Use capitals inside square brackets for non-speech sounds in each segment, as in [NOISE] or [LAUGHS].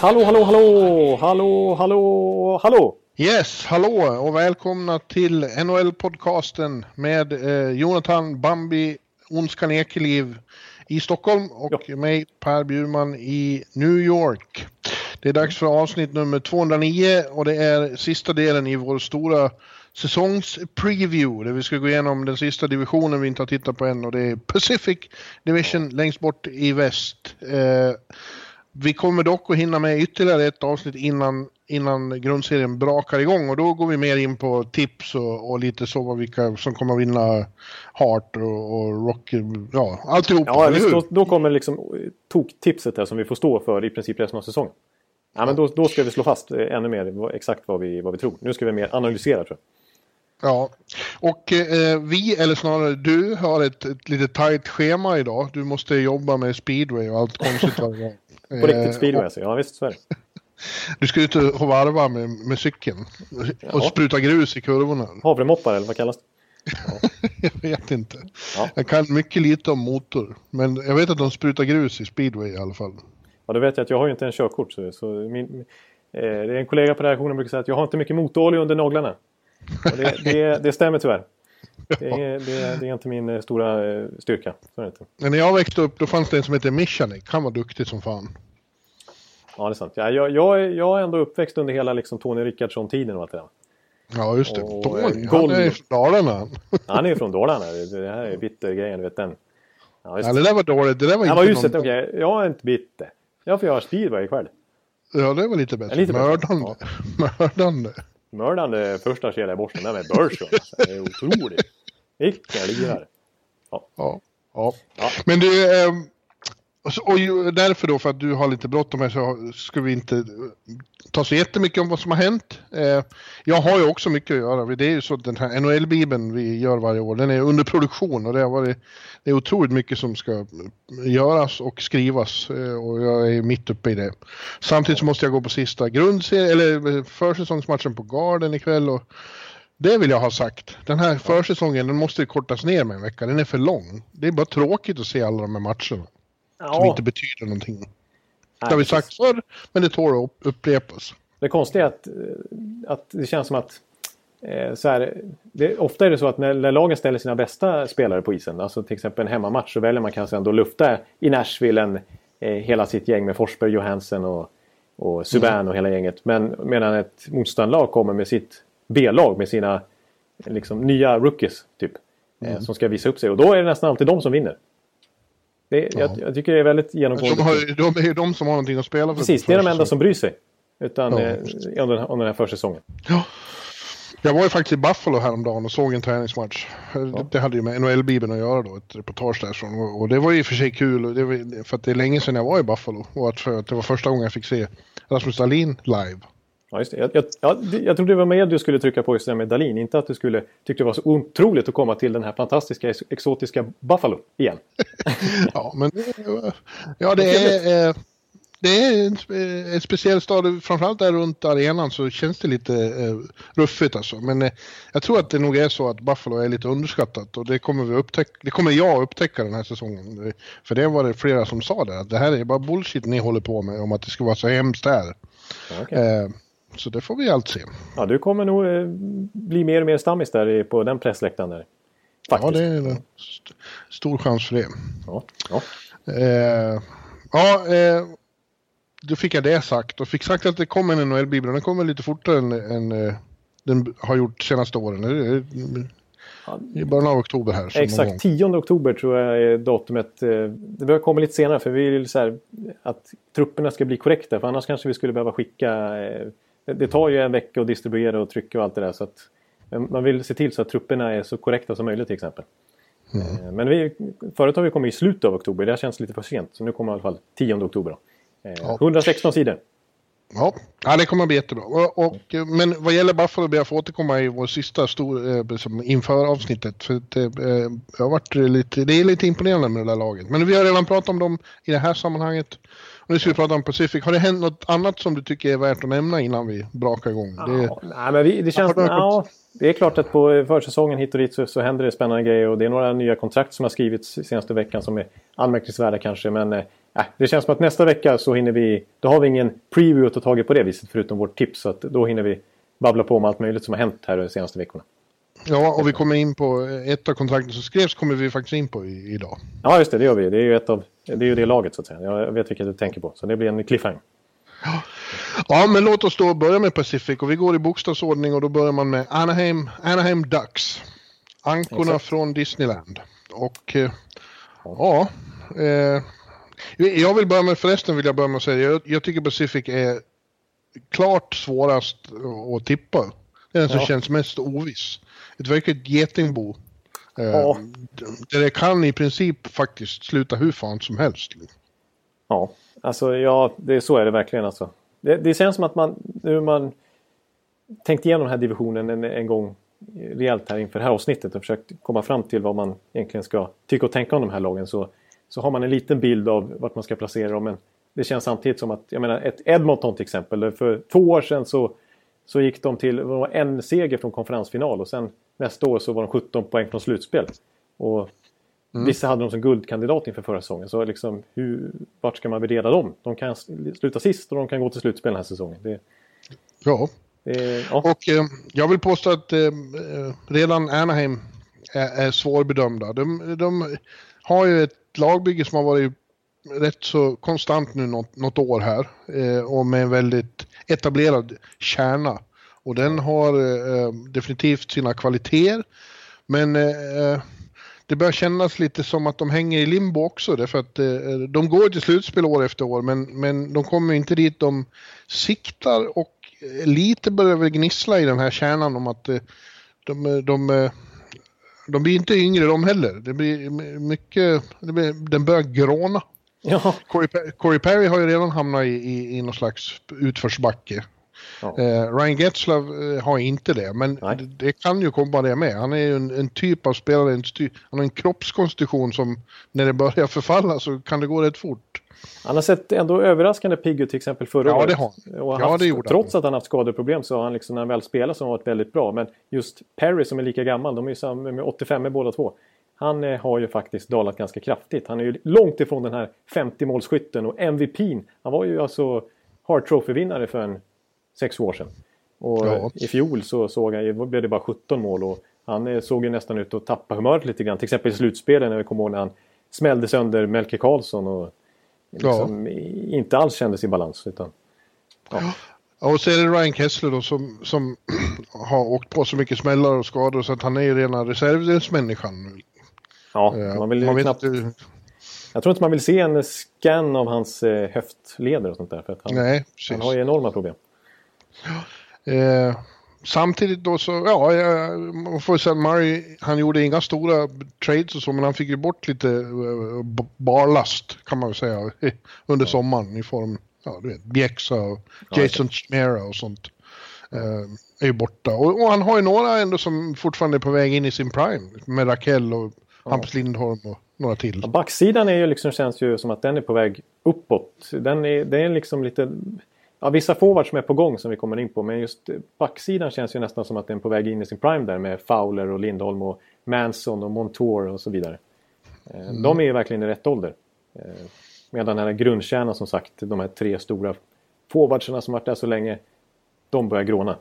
Hallå, hallå, hallå, hallå, hallå, hallå! Yes, hallå och välkomna till NHL-podcasten med eh, Jonathan Bambi Ondskan Ekeliv i Stockholm och mig Per Bjurman i New York. Det är dags för avsnitt nummer 209 och det är sista delen i vår stora säsongspreview där vi ska gå igenom den sista divisionen vi inte har tittat på än och det är Pacific Division längst bort i väst. Eh, vi kommer dock att hinna med ytterligare ett avsnitt innan, innan grundserien brakar igång och då går vi mer in på tips och, och lite så vad vilka som kommer att vinna Hart och, och Rock, ja alltihop. Ja, visst, då, då kommer liksom tok-tipset där som vi får stå för i princip resten av säsongen. Ja, men då, då ska vi slå fast eh, ännu mer exakt vad vi, vad vi tror. Nu ska vi mer analysera tror jag. Ja, och eh, vi, eller snarare du, har ett, ett lite tajt schema idag. Du måste jobba med speedway och allt konstigt varje. [LAUGHS] På Eh, riktigt speedway alltså. Ja visst, så är det. [LAUGHS] Du ska ut och varva med, med cykeln och Ja. spruta grus i kurvorna. Havremoppar eller vad kallas det? [LAUGHS] Jag vet inte. Ja. Jag kan mycket lite om motor. Men jag vet att de sprutar grus i speedway i alla fall. Ja, då vet jag att jag har ju inte en körkort. Så, så min, eh, det är en kollega på redaktionen brukar säga att jag har inte mycket motorolja under naglarna. Det, det, det stämmer tyvärr. Det är, det, det är inte min eh, stora eh, styrka. Men när jag växte upp då fanns det en som hette Michanek. Han var duktig som fan. Ja, det är sant. Ja, jag, jag, jag är ändå uppväxt under hela liksom, Tony Rickardsson-tiden och allt det. Ja just det. Och, Tony, eh, han är från Dalarna. [LAUGHS] Han är ju från Dalarna. Det, här är bittergrejen, du vet den. Ja. Ja, det där var dåligt. Det där var Ja, inte just någon... Okej, jag är inte bitter. Jag får göra speedway ikväll. Ja, det var lite bättre. Ja, lite bättre. Mördande. [LAUGHS] Mördande. Mördande första kedja i Boston där med Bergeron. Alltså. Det är otroligt. Vilken lirare. Ja. ja. Ja. Men du, eh, och så- och ju därför då, för att du har lite bråttom här så ska vi inte eh, ta så jättemycket om vad som har hänt. Eh, jag har ju också mycket att göra. Det är ju så att den här NHL-bibeln vi gör varje år, den är under produktion och det har varit det är otroligt mycket som ska eh, göras och skrivas eh, och jag är mitt uppe i det. Samtidigt så måste jag gå på sista grundserien, eller eh, försäsongsmatchen på Garden ikväll och det vill jag ha sagt. Den här försäsongen den måste kortas ner med en vecka. Den är för lång. Det är bara tråkigt att se alla de här matcherna som Ja. inte betyder någonting. Det Nej, har vi sagt förr, men det tål att upp- upprepas. Det konstiga är att, eh, att det känns som att eh, så här, det, ofta är det så att när, när lagen ställer sina bästa spelare på isen, alltså till exempel en hemmamatch, så väljer man kanske ändå lufta i Nashville en, eh, hela sitt gäng med Forsberg, Johansson och, och Subban och hela gänget. Men medan ett motståndarlag kommer med sitt B-lag med sina liksom, nya rookies typ, eh, som ska visa upp sig. Och då är det nästan alltid de som vinner. Det, jag, jag tycker det är väldigt genomgående. de, har, de är ju de som har någonting att spela för. Precis, det är de enda som bryr sig. Utan, Ja, eh, om, den, om den här försäsongen. Ja. Jag var ju faktiskt i Buffalo häromdagen och såg en träningsmatch. Det, det hade ju med NHL-bibeln att göra då, ett reportage därifrån. Och, och det var ju i och för sig kul, och det var, för att det är länge sedan jag var i Buffalo. Och att, för att det var första gången jag fick se Rasmus Dahlin live. Ja, just det. Jag, jag, ja, det- jag trodde det var mer du skulle trycka på just det där med Dalin. Inte att du skulle tyckte det var så otroligt att komma till den här fantastiska ex- exotiska Buffalo igen. [LAUGHS] Ja, men ja, det är, eh, det är en, spe- en speciell stad. Framförallt där runt arenan så känns det lite eh, ruffigt alltså. Men eh, jag tror att det nog är så att Buffalo är lite underskattat och det kommer, vi upptäcka, det kommer jag upptäcka den här säsongen. För det var det flera som sa det, att det här är bara bullshit ni håller på med om att det ska vara så hemskt här. Eh, så det får vi allt se. ja, du kommer nog eh, bli mer och mer stammis där på den pressläktaren där. Faktiskt. Ja, det är en st- stor chans för det. Ja, ja. Eh, ja, eh, då fick jag det sagt och fick sagt att det kommer en NHL-bibel. Den kommer lite fortare än, än eh, den har gjort senaste åren. I början av oktober här. Exakt 10 oktober tror jag är datumet. eh, Det bör komma lite senare för vi vill så här, att trupperna ska bli korrekta. För annars kanske vi skulle behöva skicka... eh, det- Det tar ju en vecka att distribuera och trycka och allt det där. Så att eh, man vill se till så att trupperna är så korrekta som möjligt till exempel. Mm. Men vi, förut har vi kommit i slutet av oktober. Det här känns lite för sent. Så nu kommer i alla fall 10 oktober. Då. Ja. 116 sidor. Ja. ja, det kommer bli jättebra. Och, och, men vad gäller Buffalo ber jag få återkomma i vår sista stor, eh, inför avsnittet. För det, eh, har varit lite, det är lite imponerande med det där laget. Men vi har redan pratat om dem i det här sammanhanget. Nu ska vi prata om Pacific. Har det hänt något annat som du tycker är värt att nämna innan vi brakar igång? Det, ja, nej, men vi, det känns... Ja, det är klart att på försäsongen hit och dit så, så händer det spännande grejer och det är några nya kontrakt som har skrivits senaste veckan som är anmärkningsvärda kanske. Men äh, det känns som att nästa vecka så hinner vi... Då har vi ingen preview att ta tag i på det viset förutom vårt tips. Så att då hinner vi babbla på om allt möjligt som har hänt här de senaste veckorna. Ja, och vi kommer in på ett av kontrakten som skrevs kommer vi faktiskt in på i, idag. Ja, just det, det gör vi. Det är ju, ett av, det, är ju det laget så att säga. Jag vet vilket du tänker på. Så det blir en cliffhanger. Ja. ja, men låt oss då börja med Pacific och vi går i bokstavsordning och då börjar man med Anaheim, Anaheim Ducks. Ankorna Exakt. från Disneyland. Och eh, ja, eh, jag vill börja med, förresten vill jag börja med att säga, jag, jag tycker Pacific är klart svårast att tippa. Det är den som ja. känns mest oviss ett verkligt getingbo. Eh, ja. Där det kan i princip faktiskt sluta hur fan som helst. Ja, alltså ja, det, så är det verkligen alltså. Det, det känns som att man, nu man tänkt igenom den här divisionen en, en gång rejält här inför det här avsnittet och försökt komma fram till vad man egentligen ska tycka och tänka om de här lagen så, så har man en liten bild av vart man ska placera dem. Men det känns samtidigt som att, jag menar ett Edmonton till exempel, för två år sedan så, så gick de till en seger från konferensfinal och sen nästa år så var de 17 poäng från slutspel. Och mm. Vissa hade de som guldkandidat inför förra säsongen. Så liksom, hur, vart ska man värdera dem? De kan sluta sist och de kan gå till slutspel den här säsongen. Det, ja. Det, ja. Och eh, jag vill påstå att eh, redan Anaheim är, är svårbedömda. De, de, har ju ett lagbygge som har varit rätt så konstant nu något, något år här. Eh, och med en väldigt etablerad kärna. Och den har eh, definitivt sina kvaliteter. Men eh, det börjar kännas lite som att de hänger i limbo också. Därför att eh, de går till slutspel år efter år men, men de kommer inte dit de siktar och eh, lite börjar väl gnissla i den här kärnan om att eh, de, eh, de, eh, de blir inte yngre de heller. Det blir mycket, det blir, den börjar gråna. Ja. Corey, Corey Perry har ju redan hamnat i, i, i någon slags utförsbacke. Ja. Eh, Ryan Getzlav eh, har inte det, men det, det, kan ju komma det med. Han är ju en, en typ av spelare, en styr, han har en kroppskonstitution som när det börjar förfalla så kan det gå rätt fort. Han har sett ändå överraskande pigg ut till exempel förra ja, året. Det har han. ja, det gjorde Trots han. att han haft skadeproblem så har han liksom när han väl spelar så har han varit väldigt bra. Men just Perry som är lika gammal, de är ju samma med 85 med båda två. Han eh, har ju faktiskt dalat ganska kraftigt. Han är ju långt ifrån den här 50-målsskytten och MVP'n. Han var ju alltså Hart Trophy-vinnare för en sex år sedan. Och ja. i fjol så såg han, blev det bara 17 mål och han eh, såg ju nästan ut att tappa humöret lite grann. Till exempel i slutspelet när vi kommer ihåg när han smällde sönder Melke Karlsson och liksom ja. inte alls kändes i balans. Utan, ja. Och så är det Ryan Kessler då som, som [CLEARS THROAT] har åkt på så mycket smällar och skador så att han är ju rena reservdelsmänniskan. Ja, uh, man vill man knappt... Vet, jag tror inte man vill se en scan av hans eh, höftleder och sånt där. För att han, Nej, han har ju enorma problem. Eh, samtidigt då så, ja, man får säga Murray, han gjorde inga stora trades och så, men han fick ju bort lite uh, barlast kan man väl säga [LAUGHS] under ja. sommaren i form, ja du vet, Bjäxa och Jason ja, Chimera och sånt. Uh, är ju borta. Och, och, han har ju några ändå som fortfarande är på väg in i sin prime. Med Rakell och. Hampus Lindholm och några till. Ja, backsidan är ju liksom, känns ju som att den är på väg uppåt. Den är, den är liksom lite ja, vissa forwards som är på gång som vi kommer in på. Men just backsidan känns ju nästan som att den är på väg in i sin prime där med Fowler och Lindholm och Manson och Montour och så vidare. Eh, mm. De är ju verkligen i rätt ålder. Eh, medan den här grundkärnan som sagt, de här tre stora forwardsarna som varit där så länge, de börjar gråna.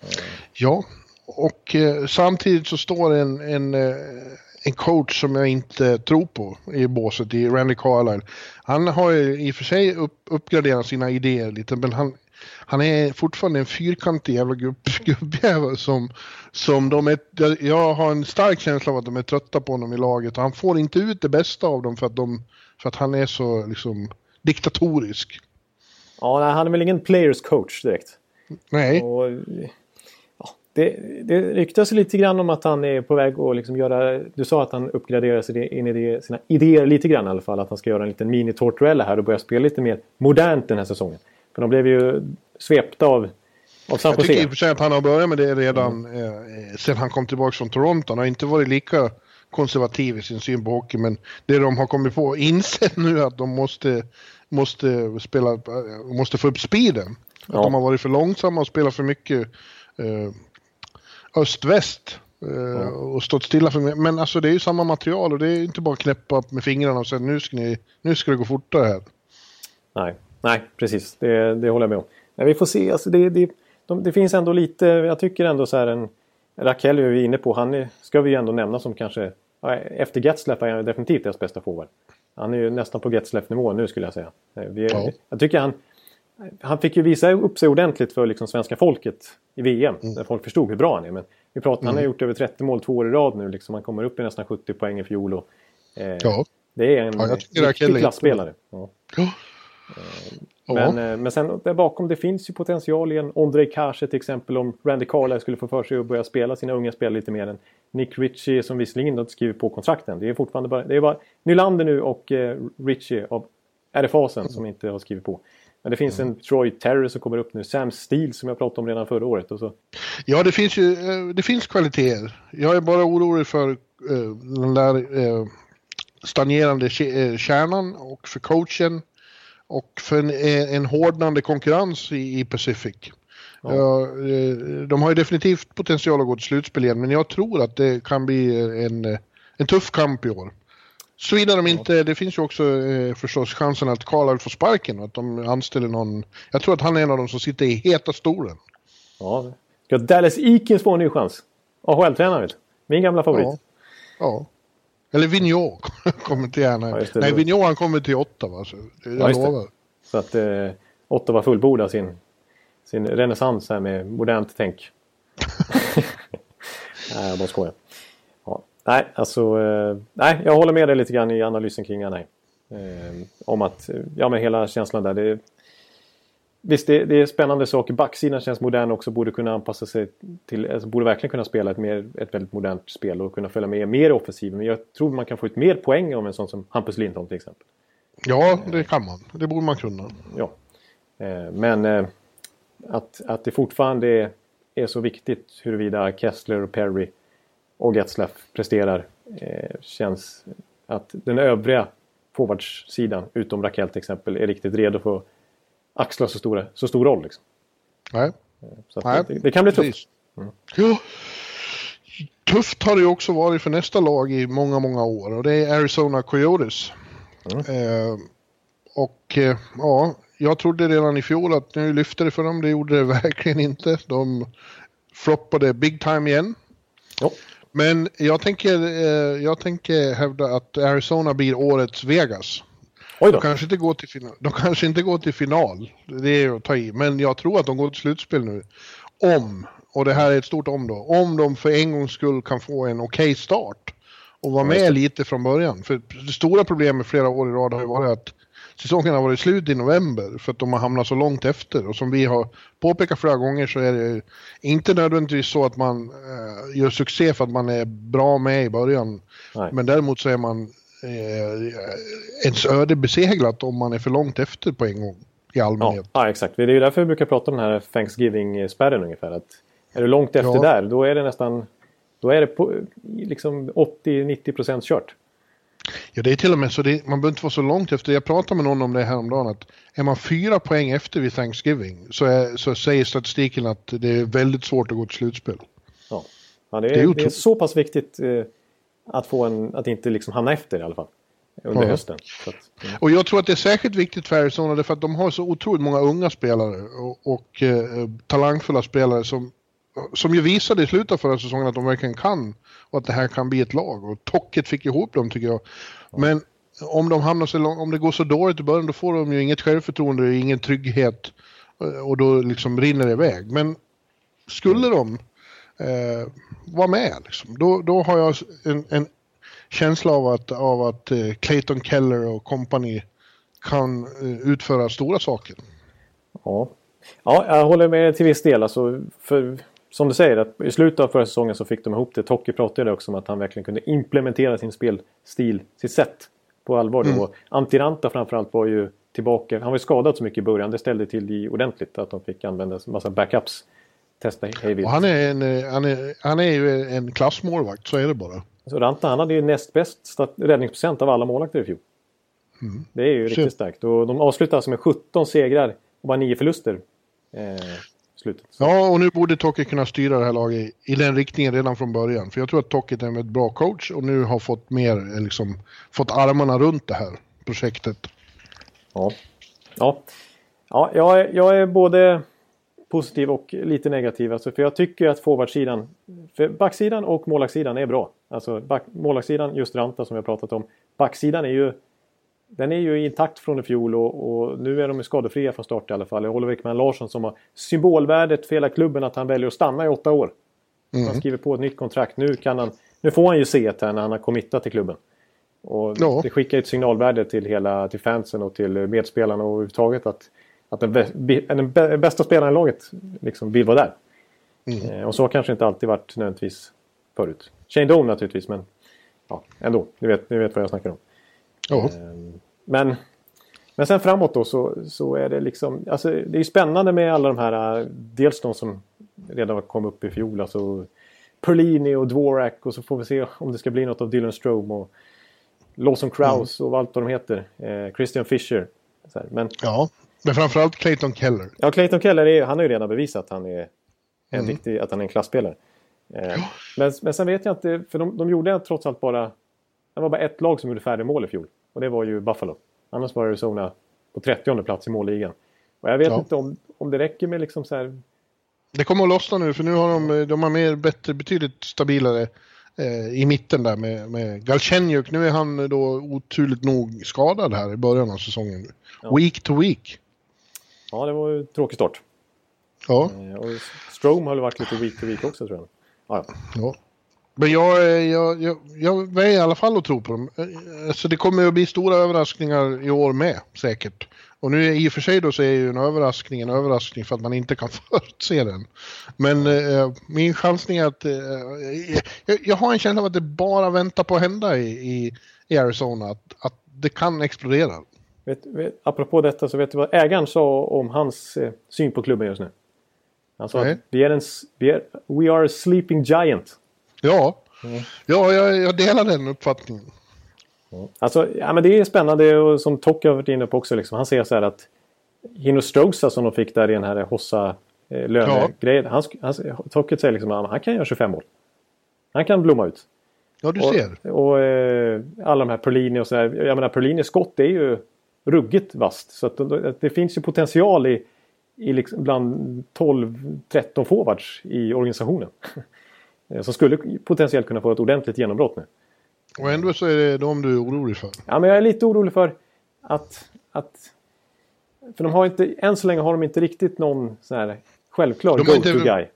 Eh, ja, och eh, samtidigt så står en, en, en coach som jag inte tror på i båset, i Randy Carlisle. Han har ju i och för sig upp, uppgraderat sina idéer lite, men han, han är fortfarande en fyrkantig jävla [LAUGHS] gubbjävel som, som de är, jag har en stark känsla av att de är trötta på honom i laget och han får inte ut det bästa av dem för att, de, för att han är så liksom diktatorisk. Ja, han är väl ingen players coach direkt. Nej. Och, det, det ryktas lite grann om att han är på väg att liksom göra... Du sa att han uppgraderar sina idéer, sina idéer lite grann i alla fall. Att han ska göra en liten mini-Tortorella här och börja spela lite mer modernt den här säsongen. För de blev ju svepta av, av San Jag Jose. tycker i och för sig att han har börjat med det redan mm. eh, sen han kom tillbaka från Toronto. Han har inte varit lika konservativ i sin syn på hockey men det de har kommit på insett nu att de måste, måste, spela, måste få upp speeden. Att de har varit för långsamma och spelat för mycket eh, öst-väst. Eh, ja. Och stått stilla för mycket. Men alltså det är ju samma material och det är inte bara att knäppa med fingrarna och säga nu ska, ni, nu ska det gå fortare här. Nej, nej precis. Det, det håller jag med om. Men vi får se. Alltså det, det, de, det finns ändå lite, jag tycker ändå så här en... Raquel är vi inne på. Han är, ska vi ju ändå nämna som kanske... Efter Getzlaff är han definitivt deras bästa forward. Han är ju nästan på Getzlaff-nivå nu skulle jag säga. Vi, ja. Jag tycker han han fick ju visa upp sig ordentligt för liksom svenska folket i VM. Mm. Där folk förstod hur bra han är. Men vi pratar, mm. Han har mm. gjort över 30 mål två år i rad nu. Liksom. Han kommer upp i nästan 70 poäng i fjol. Och, eh, ja. Det är en ja, riktig klasspelare. Ja. Ja. Eh, men, eh, men sen där bakom det finns ju potential i en Ondrej Kase till exempel om Randy Carlyle skulle få för sig att börja spela sina unga spel lite mer än Nick Ritchie som visserligen inte skrivit på kontrakten. Det är fortfarande bara, det är bara Nylander nu och eh, Ritchie av RFAsen mm. som inte har skrivit på. Men det finns en Troy Terry som kommer upp nu. Sam Steele som jag pratade om redan förra året. Och så. Ja, det finns ju eh, det finns kvaliteter. Jag är bara orolig för uh, den där uh, stagnerande kärnan och för coachen och för en, en hårdnande konkurrens i, i Pacific. Ja. Uh, de har ju definitivt potential att gå till slutspel igen men jag tror att det kan bli en, en tuff kamp i år. Såvida de inte, det finns ju också eh, förstås chansen att Carlisle får sparken och att de anställer någon. Jag tror att han är en av de som sitter i heta stolen. Ja, ska Dallas Eakins få en ny chans? AHL-tränaren vet Min gamla favorit. Ja. ja. Eller Vigneault [LAUGHS] kommer till gärna. Ja, Nej, Vigneault han kommer till Ottawa. Så jag ja, lovar. Så att eh, Ottawa fullbordar sin, sin renässans här med modernt tänk. [LAUGHS] Nej, jag bara skojar. Nej, alltså... Eh, nej, jag håller med dig lite grann i analysen kring Anaheim. Eh, om att, ja men hela känslan där. Det, visst, det, det är spännande saker. Backsidan känns modern också. Borde kunna anpassa sig till... Alltså, borde verkligen kunna spela ett, mer, ett väldigt modernt spel och kunna följa med mer offensivt. Men jag tror man kan få ut mer poäng av en sån som Hampus Lindholm till exempel. Ja, det kan man. Det borde man kunna. Ja. Eh, men eh, att, att det fortfarande är, är så viktigt huruvida Kessler och Perry och Getzlaff presterar eh, känns att den övriga forwardsidan, utom Rakell till exempel, är riktigt redo för att axla så, stora, så stor roll. Liksom. Nej. Eh, så Nej, det, det, kan bli tufft. Mm. Ja. Tufft har det också varit för nästa lag i många, många år och det är Arizona Coyotes. Mm. Eh, och eh, ja, jag trodde redan i fjol att nu lyfte det för dem, det gjorde det [LAUGHS] verkligen inte. De floppade big time igen. Ja. Men jag tänker, eh, jag tänker hävda att Arizona blir årets Vegas. De kanske, inte går till final. de kanske inte går till final, det är att ta i, men jag tror att de går till slutspel nu. Om, och det här är ett stort om då, om de för en gångs skull kan få en okej okay start och vara med lite från början. För det stora problemet flera år i rad har ju varit att säsongen har varit slut i november för att de har hamnat så långt efter. Och som vi har påpekat flera gånger så är det inte nödvändigtvis så att man eh, gör succé för att man är bra med i början. Nej. Men däremot så är man eh, ens öde beseglat om man är för långt efter på en gång i allmänhet. Ja, ja exakt. Det är ju därför vi brukar prata om den här Thanksgiving-spärren ungefär. Att är du långt efter ja. där, då är det nästan då är det på, liksom 80-90% kört. Ja, det är till och med så det, man behöver inte vara så långt efter. Jag pratade med någon om det häromdagen att är man fyra poäng efter vid Thanksgiving så, är, så säger statistiken att det är väldigt svårt att gå till slutspel. Ja, ja det, är, det, är det är så pass viktigt eh, att, få en, att inte liksom hamna efter i alla fall. Under ja. hösten. Att, mm. Och jag tror att det är särskilt viktigt för Arizona därför att de har så otroligt många unga spelare och, och eh, talangfulla spelare som som ju visade i slutet av förra säsongen att de verkligen kan och att det här kan bli ett lag. Och Tocket fick ihop dem tycker jag. Men om de hamnar så långt, om det går så dåligt i början då får de ju inget självförtroende och ingen trygghet och då liksom rinner det iväg. Men skulle de eh, vara med liksom, då, då har jag en, en känsla av att, av att eh, Clayton Keller och company kan eh, utföra stora saker. Ja. ja, jag håller med till viss del. Alltså, för som du säger, att i slutet av förra säsongen så fick de ihop det. Tocke pratade också om att han verkligen kunde implementera sin spelstil, sitt sätt på allvar. Mm. Och Antiranta framförallt var ju tillbaka. Han var ju skadad så mycket i början. Det ställde till det ordentligt att de fick använda en massa backups. Testa hejvilt. Han är, en, han, är, han är ju en klassmålvakt, så är det bara. Så Ranta han hade ju näst bäst räddningsprocent av alla målvakter i fjol. Mm. Det är ju riktigt så. starkt. Och de avslutar alltså med 17 segrar och bara 9 förluster. Eh, slutet. Ja, och nu borde Tocke kunna styra det här laget i den riktningen redan från början. För jag tror att Tocke är en väldigt bra coach och nu har fått mer, liksom, fått armarna runt det här projektet. Ja, ja. ja jag, är, jag är både positiv och lite negativ. Alltså, för jag tycker att forwardsidan, för backsidan och målvaktssidan är bra. Alltså back, målvaktssidan, just Ranta som vi har pratat om. Backsidan är ju den är ju intakt från i fjol och, och, nu är de skadefria från start i alla fall. Oliver Ekman Larsson som har symbolvärdet för hela klubben att han väljer att stanna i åtta år. Mm. Han skriver på ett nytt kontrakt. Nu, kan han, nu får han ju se det här när han har committat till klubben. Och ja. Det skickar ett signalvärde till, hela, till fansen och till medspelarna och överhuvudtaget att, att den, den bästa spelaren i laget liksom vill vara där. Mm. Eh, och så har kanske inte alltid varit nödvändigtvis förut. Shane Doan naturligtvis, men ja, ändå. Ni vet, ni vet vad jag snackar om. Ehm, men, men sen framåt då så, så är det liksom... Alltså det är spännande med alla de här... Dels de som redan kom upp i fjol. Alltså Perlini och Dvorak och så får vi se om det ska bli något av Dylan Strome och Lawson Krause mm. och allt vad de heter. Eh, Christian Fischer. Men, ja, men framförallt Clayton Keller. Ja, Clayton Keller är, han har ju redan bevisat att han är en, mm. riktig, att han är en klassspelare. Eh, men, men sen vet jag inte, för de, de gjorde trots allt bara... Det var bara ett lag som gjorde färre mål i fjol. Och det var ju Buffalo. Annars var Arizona på 30 plats i målligan. Och jag vet ja. inte om, om det räcker med liksom så här... Det kommer att lossna nu för nu har de, de har mer, bättre, betydligt stabilare eh, i mitten där med, med Galchenyuk. Nu är han då oturligt nog skadad här i början av säsongen. Ja. Week to week. Ja, det var ju tråkig start. Ja. Eh, och Strome har väl varit lite week to week också tror jag. Ja, ja. ja. Men jag, jag, jag, jag väljer i alla fall att tro på dem. Så det kommer att bli stora överraskningar i år med, säkert. Och nu i och för sig då så är ju en överraskning en överraskning för att man inte kan [LAUGHS] förutse den. Men eh, min chansning är att... Eh, jag, jag, har en känsla av att det bara väntar på att hända i, i, i Arizona. Att, att det kan explodera. Vet, vet, apropå detta så vet du vad ägaren sa om hans eh, syn på klubben just nu? Han sa Nej. att vi är en, vi är, we are a sleeping giant. Ja, mm. ja jag, jag delar den uppfattningen. Alltså, ja, men det är spännande och som Tocke har varit inne på också. Liksom, han säger så här att Hino Strosa som de fick där i den här Hossa eh, lönegrejen. Ja. Han, han, säger liksom att han kan göra 25 mål. Han kan blomma ut. Ja, du och, ser. Och eh, alla de här Perlini och så här. Jag menar Perlinis skott är ju ruggigt vast. Så att, det, det finns ju potential i, i liksom bland 12-13 forwards i organisationen. [LAUGHS] Eh, som skulle potentiellt kunna få ett ordentligt genombrott nu. Och ändå så är det de du är orolig för? Ja, men jag är lite orolig för att... att för de har inte, än så länge har de inte riktigt någon sån här självklar go-to-guy.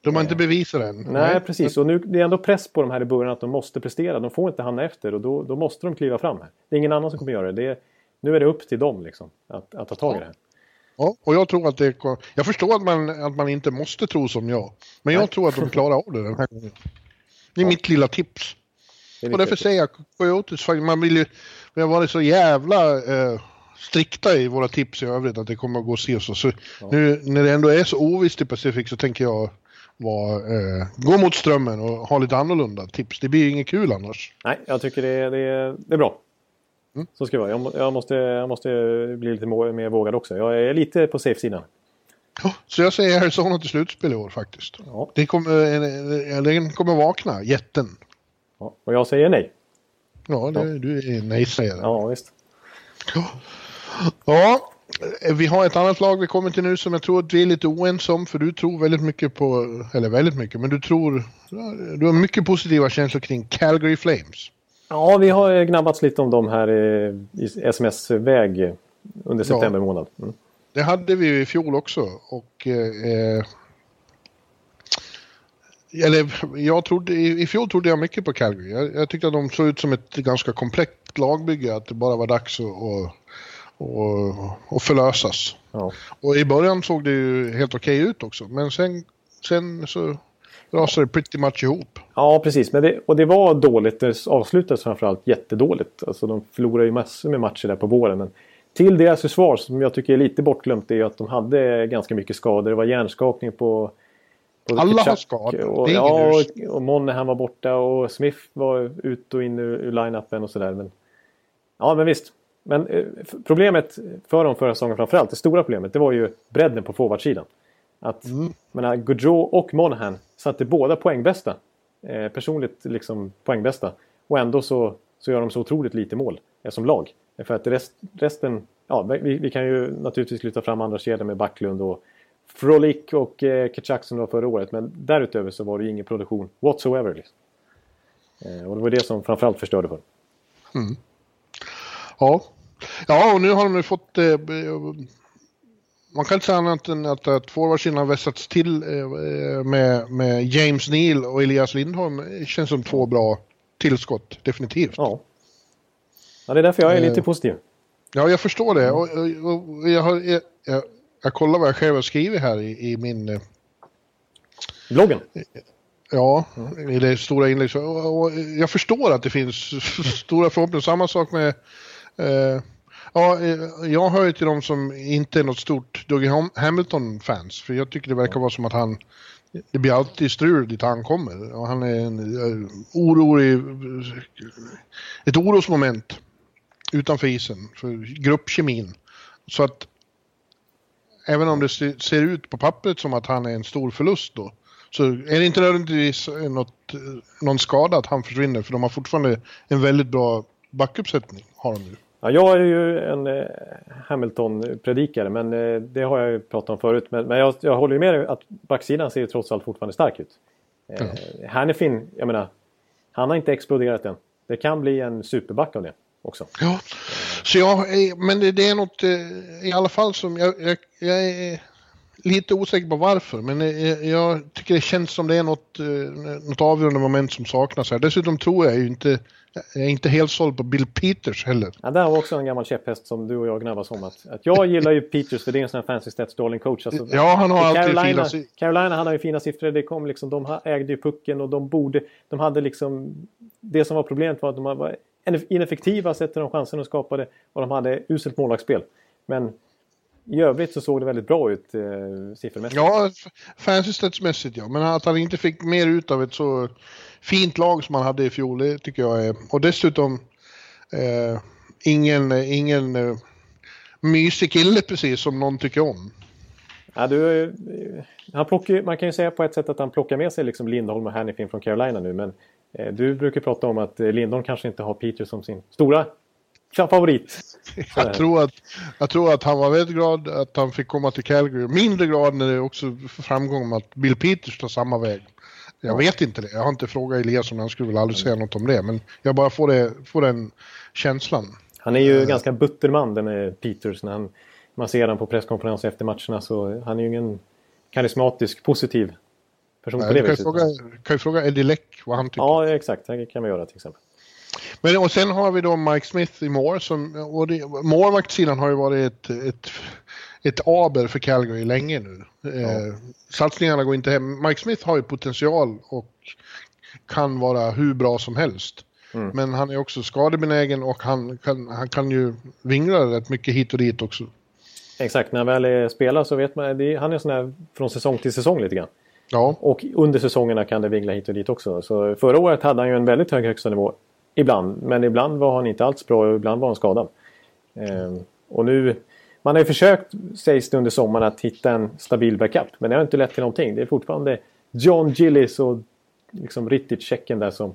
De har inte eh, bevisat det än. Nej, Nej, precis. Och nu det är ändå press på de här i början att de måste prestera. De får inte hamna efter och då, då måste de kliva fram här. Det är ingen annan som kommer göra det. det är, nu är det upp till dem liksom, att, att ta tag i det här. Ja, och jag tror att det... Jag förstår att man, att man inte måste tro som jag. Men jag Nej. tror att de klarar av det den här gången. Det är ja. mitt lilla tips. Och därför säger jag Coyotes, man vill ju... Vi har varit så jävla eh, strikta i våra tips i övrigt att det kommer att gå se så. så ja. nu när det ändå är så ovisst i Pacific så tänker jag var, eh, gå mot strömmen och ha lite annorlunda tips. Det blir inget kul annars. Nej, jag tycker det, det, det är bra. Mm. Så ska det vara. Jag, jag, måste, jag måste bli lite mer vågad också. Jag är lite på safe-sidan. Ja, så jag säger Arizona till slutspel i år faktiskt. Ja. Det kommer, den kommer vakna, jätten. Ja, och jag säger nej. Ja, det, ja. du är nej-sägare. Ja, visst. Ja, vi har ett annat lag vi kommer till nu som jag tror att vi är lite oense om för du tror väldigt mycket på, eller väldigt mycket, men du tror, du har mycket positiva känslor kring Calgary Flames. Ja, vi har gnabbats lite om dem här i sms-väg under september månad. Mm. Det hade vi i fjol också och eh, eller jag trodde, i fjol trodde jag mycket på Calgary. Jag, jag, tyckte att de såg ut som ett ganska komplett lagbygge, att det bara var dags att och, och, och förlösas. Ja. Och i början såg det ju helt okej okay ut också, men sen sen så rasade pretty much ihop. Ja, precis. Men det, och det var dåligt. Det avslutades framförallt jättedåligt. Alltså, de förlorade ju massor med matcher där på våren. Men till deras försvar, som jag tycker är lite bortglömt, är att de hade ganska mycket skador. Det var hjärnskakning på... på Alla har skador. Och, ja, och, och Monahan var borta och Smith var ut och in ur, ur line-upen och sådär. Men, ja, men visst. Men eh, problemet för dem förra säsongen framförallt, det stora problemet, det var ju bredden på forwardsidan. Att mm. menar, Gaudreau och Monahan satte båda poängbästa. Eh, personligt liksom poängbästa. Och ändå så, så gör de så otroligt lite mål eh, som lag. För att rest, resten, ja vi, vi, kan ju naturligtvis lyfta fram andra kedjor med Backlund och Frolik och eh, Kitchak som var förra året. Men därutöver så var det ju ingen produktion whatsoever. Liksom. Eh, och det var det som framförallt förstörde för mm. Ja. ja, och nu har de ju fått eh, man kan inte säga annat än att, att forwardsidan har vässats till eh, med, med James Neal och Elias Lindholm. Det känns som två bra tillskott, definitivt. Ja, ja det är därför jag är lite eh, positiv. Ja, jag förstår det. Och, och, och jag, har, jag, jag, jag, kollar vad jag själv har skrivit här i, i min... Eh, Bloggen? Ja, mm. i det stora inlägget. Och, jag förstår att det finns [LAUGHS] stora förhoppningar. Samma sak med... Eh, Ja, eh, jag hör ju till de som inte är något stort Dougie Hamilton-fans. För jag tycker det verkar vara som att han... Det blir alltid strul dit han kommer. Och han är en uh, orolig... Ett orosmoment utanför isen. För gruppkemin. Så att... Även om det ser ut på pappret som att han är en stor förlust då. Så är det inte nödvändigtvis något, någon skada att han försvinner. För de har fortfarande en väldigt bra backuppsättning. Har de nu. Ja, jag är ju en eh, Hamilton-predikare, men eh, det har jag ju pratat om förut. Men, men jag, jag håller ju med att backsidan ser ju trots allt fortfarande stark ut. Eh, ja. Hannifin, jag menar, han har inte exploderat än. Det kan bli en superback av det också. Ja, så jag, men det, det är något i alla fall som jag, jag, jag är lite osäker på varför, men jag, tycker det känns som det är något, något avgörande moment som saknas här. Dessutom tror jag ju inte jag är inte helt såld på Bill Peters heller. Ja, det var också en gammal käpphäst som du och jag gnabbas om. Att, att jag gillar ju Peters för det är en sån här fancy stats darling coach. Alltså, ja, han har alltid Carolina, fina Carolina hade ju fina siffror. Det kom liksom, de ägde ju pucken och de borde... De hade liksom... Det som var problemet var att de var ineffektiva sett till de chanser de skapade och de hade uselt målvaktsspel. Men i övrigt så såg det väldigt bra ut eh, siffermässigt. Ja, fancy statsmässigt ja. Men att han inte fick mer ut av ett så fint lag som han hade i fjol, det tycker jag är... Och dessutom eh, ingen, ingen eh, mysig kille precis som någon tycker om. Ja, du, eh, han plockar, man kan ju säga på ett sätt att han plockar med sig liksom Lindholm och Hannifin från Carolina nu. Men eh, du brukar prata om att eh, Lindholm kanske inte har Peter som sin stora favorit. [LAUGHS] Jag tror, att, jag tror att han var väldigt glad att han fick komma till Calgary. Mindre glad när det också framgång om att Bill Peters tar samma väg. Jag vet inte det. Jag har inte frågat Elias om han skulle väl aldrig säga något om det. Men jag bara får, det, får den känslan. Han är ju uh, ganska butter man den är Peters. När han, man ser honom på presskonferenser efter matcherna så han är ju ingen karismatisk, positiv person nej, på det kan viset. Fråga, kan ju fråga Eddie Leck vad han tycker. Ja, exakt. Det kan vi göra till exempel. Men och sen har vi då Mike Smith i mål. målvaktssidan har ju varit ett, ett, ett aber för Calgary länge nu. Ja. Eh, satsningarna går inte hem. Mike Smith har ju potential och kan vara hur bra som helst. Mm. Men han är också skadebenägen och han kan, han kan ju vingla rätt mycket hit och dit också. Exakt, när han väl är spelar så vet man, det, han är sån här från säsong till säsong lite grann. Ja. Och under säsongerna kan det vingla hit och dit också. Så förra året hade han ju en väldigt hög högsta nivå. Ibland, men ibland var han inte alls bra och ibland var han skadad. Ehm, och nu, man har ju försökt, sägs det under sommaren, att hitta en stabil backup. Men det har inte lett till någonting. Det är fortfarande John Gillis och liksom Ritic-checken där som,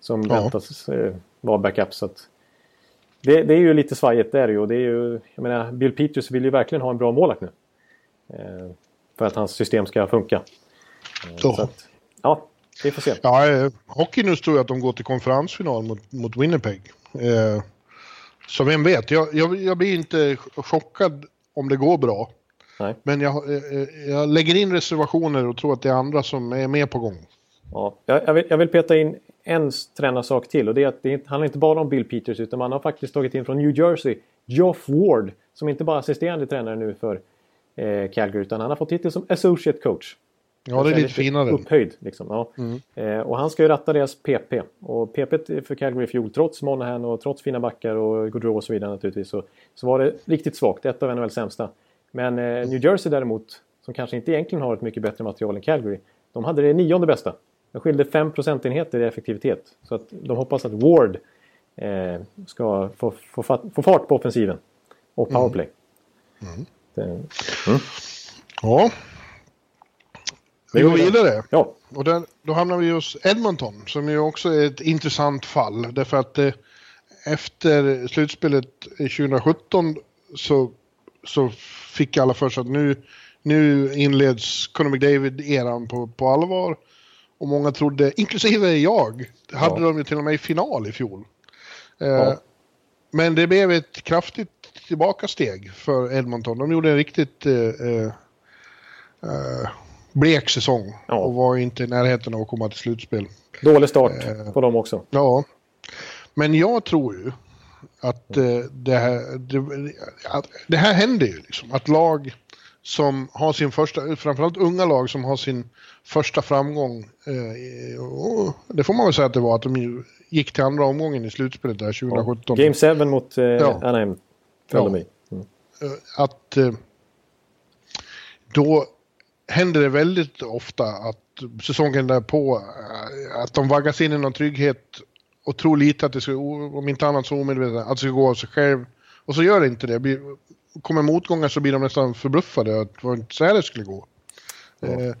som ja. väntas eh, vara backup. Så det, det, är ju lite svajigt där ju. det är ju, jag menar, Bill Peters vill ju verkligen ha en bra målvakt nu. Eh, för att hans system ska funka. Eh, så att, ja, vi får se. Ja, eh, hockey nu tror jag att de går till konferensfinal mot, mot Winnipeg. Eh, så vem vet, jag, jag, jag, blir inte chockad om det går bra. Nej. Men jag, eh, jag lägger in reservationer och tror att det är andra som är med på gång. Ja, jag, vill, jag vill peta in en tränarsak till och det är att det handlar inte bara om Bill Peters utan man har faktiskt tagit in från New Jersey Geoff Ward som inte bara assisterande tränare nu för eh, Calgary utan han har fått titel som associate coach. Ja, det är lite, lite finare. Upphöjd liksom. Ja. Mm. Eh, och han ska ju ratta deras PP. Och PP för Calgary fjol, trots Monahan och trots fina backar och Gaudreau och så vidare naturligtvis, så, så var det riktigt svagt. Ett av NHLs sämsta. Men eh, New Jersey däremot, som kanske inte egentligen har ett mycket bättre material än Calgary, de hade det nionde bästa. De skilde 5 procentenheter i effektivitet. Så att de hoppas att Ward eh, ska få, få, få, fart på offensiven och powerplay. Mm. Mm. Det, mm. Vi går vidare. Ja. Och där, då hamnar vi hos Edmonton som ju också är ett intressant fall. Därför att eh, efter slutspelet 2017 så, så fick alla för sig att nu, nu inleds Conor McDavid-eran på, på allvar. Och många trodde, inklusive jag, hade ja. de ju till och med i final i fjol. Eh, ja. Men det blev ett kraftigt tillbakasteg för Edmonton. De gjorde en riktigt eh, eh, eh blek säsong ja. och var inte i närheten av att komma till slutspel. Dålig start eh, på dem också. Ja. Men jag tror ju att eh, det, här, det, att det här händer ju liksom. Att lag som har sin första, framförallt unga lag som har sin första framgång. Eh, det får man väl säga att det var att de gick till andra omgången i slutspelet där 2017. Ja. Game 7 mot eh, ja. Anaheim. Ja. Mm. Eh, att eh, då händer det väldigt ofta att säsongen därpå, eh, att de vaggas in i någon trygghet och tror lite att det ska, om inte annat så omedvetet, att det ska gå av sig själv. Och så gör det inte det. Blir, kommer motgångar så blir de nästan förbluffade att det var inte så här det skulle gå. Ja. Eh,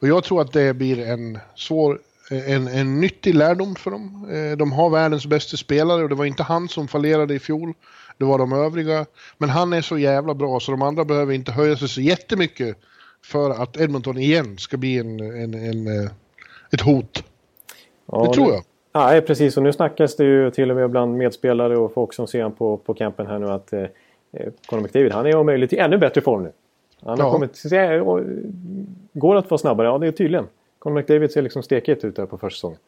och jag tror att det blir en svår, en, en nyttig lärdom för dem. Eh, de har världens bästa spelare och det var inte han som fallerade i fjol. Det var de övriga. Men han är så jävla bra så de andra behöver inte höja sig så jättemycket för att Edmonton igen ska bli en, en, en eh, ett hot. Ja, det tror jag. Nej, precis. Och nu snackas det ju till och med bland medspelare och folk som ser på, på campen här nu att eh, eh Conor McDavid, han är om möjligt i ännu bättre form nu. Han har ja. kommit... Går det att vara snabbare? Ja, det är tydligen. Conor McDavid ser liksom stekigt ut där på försäsongen.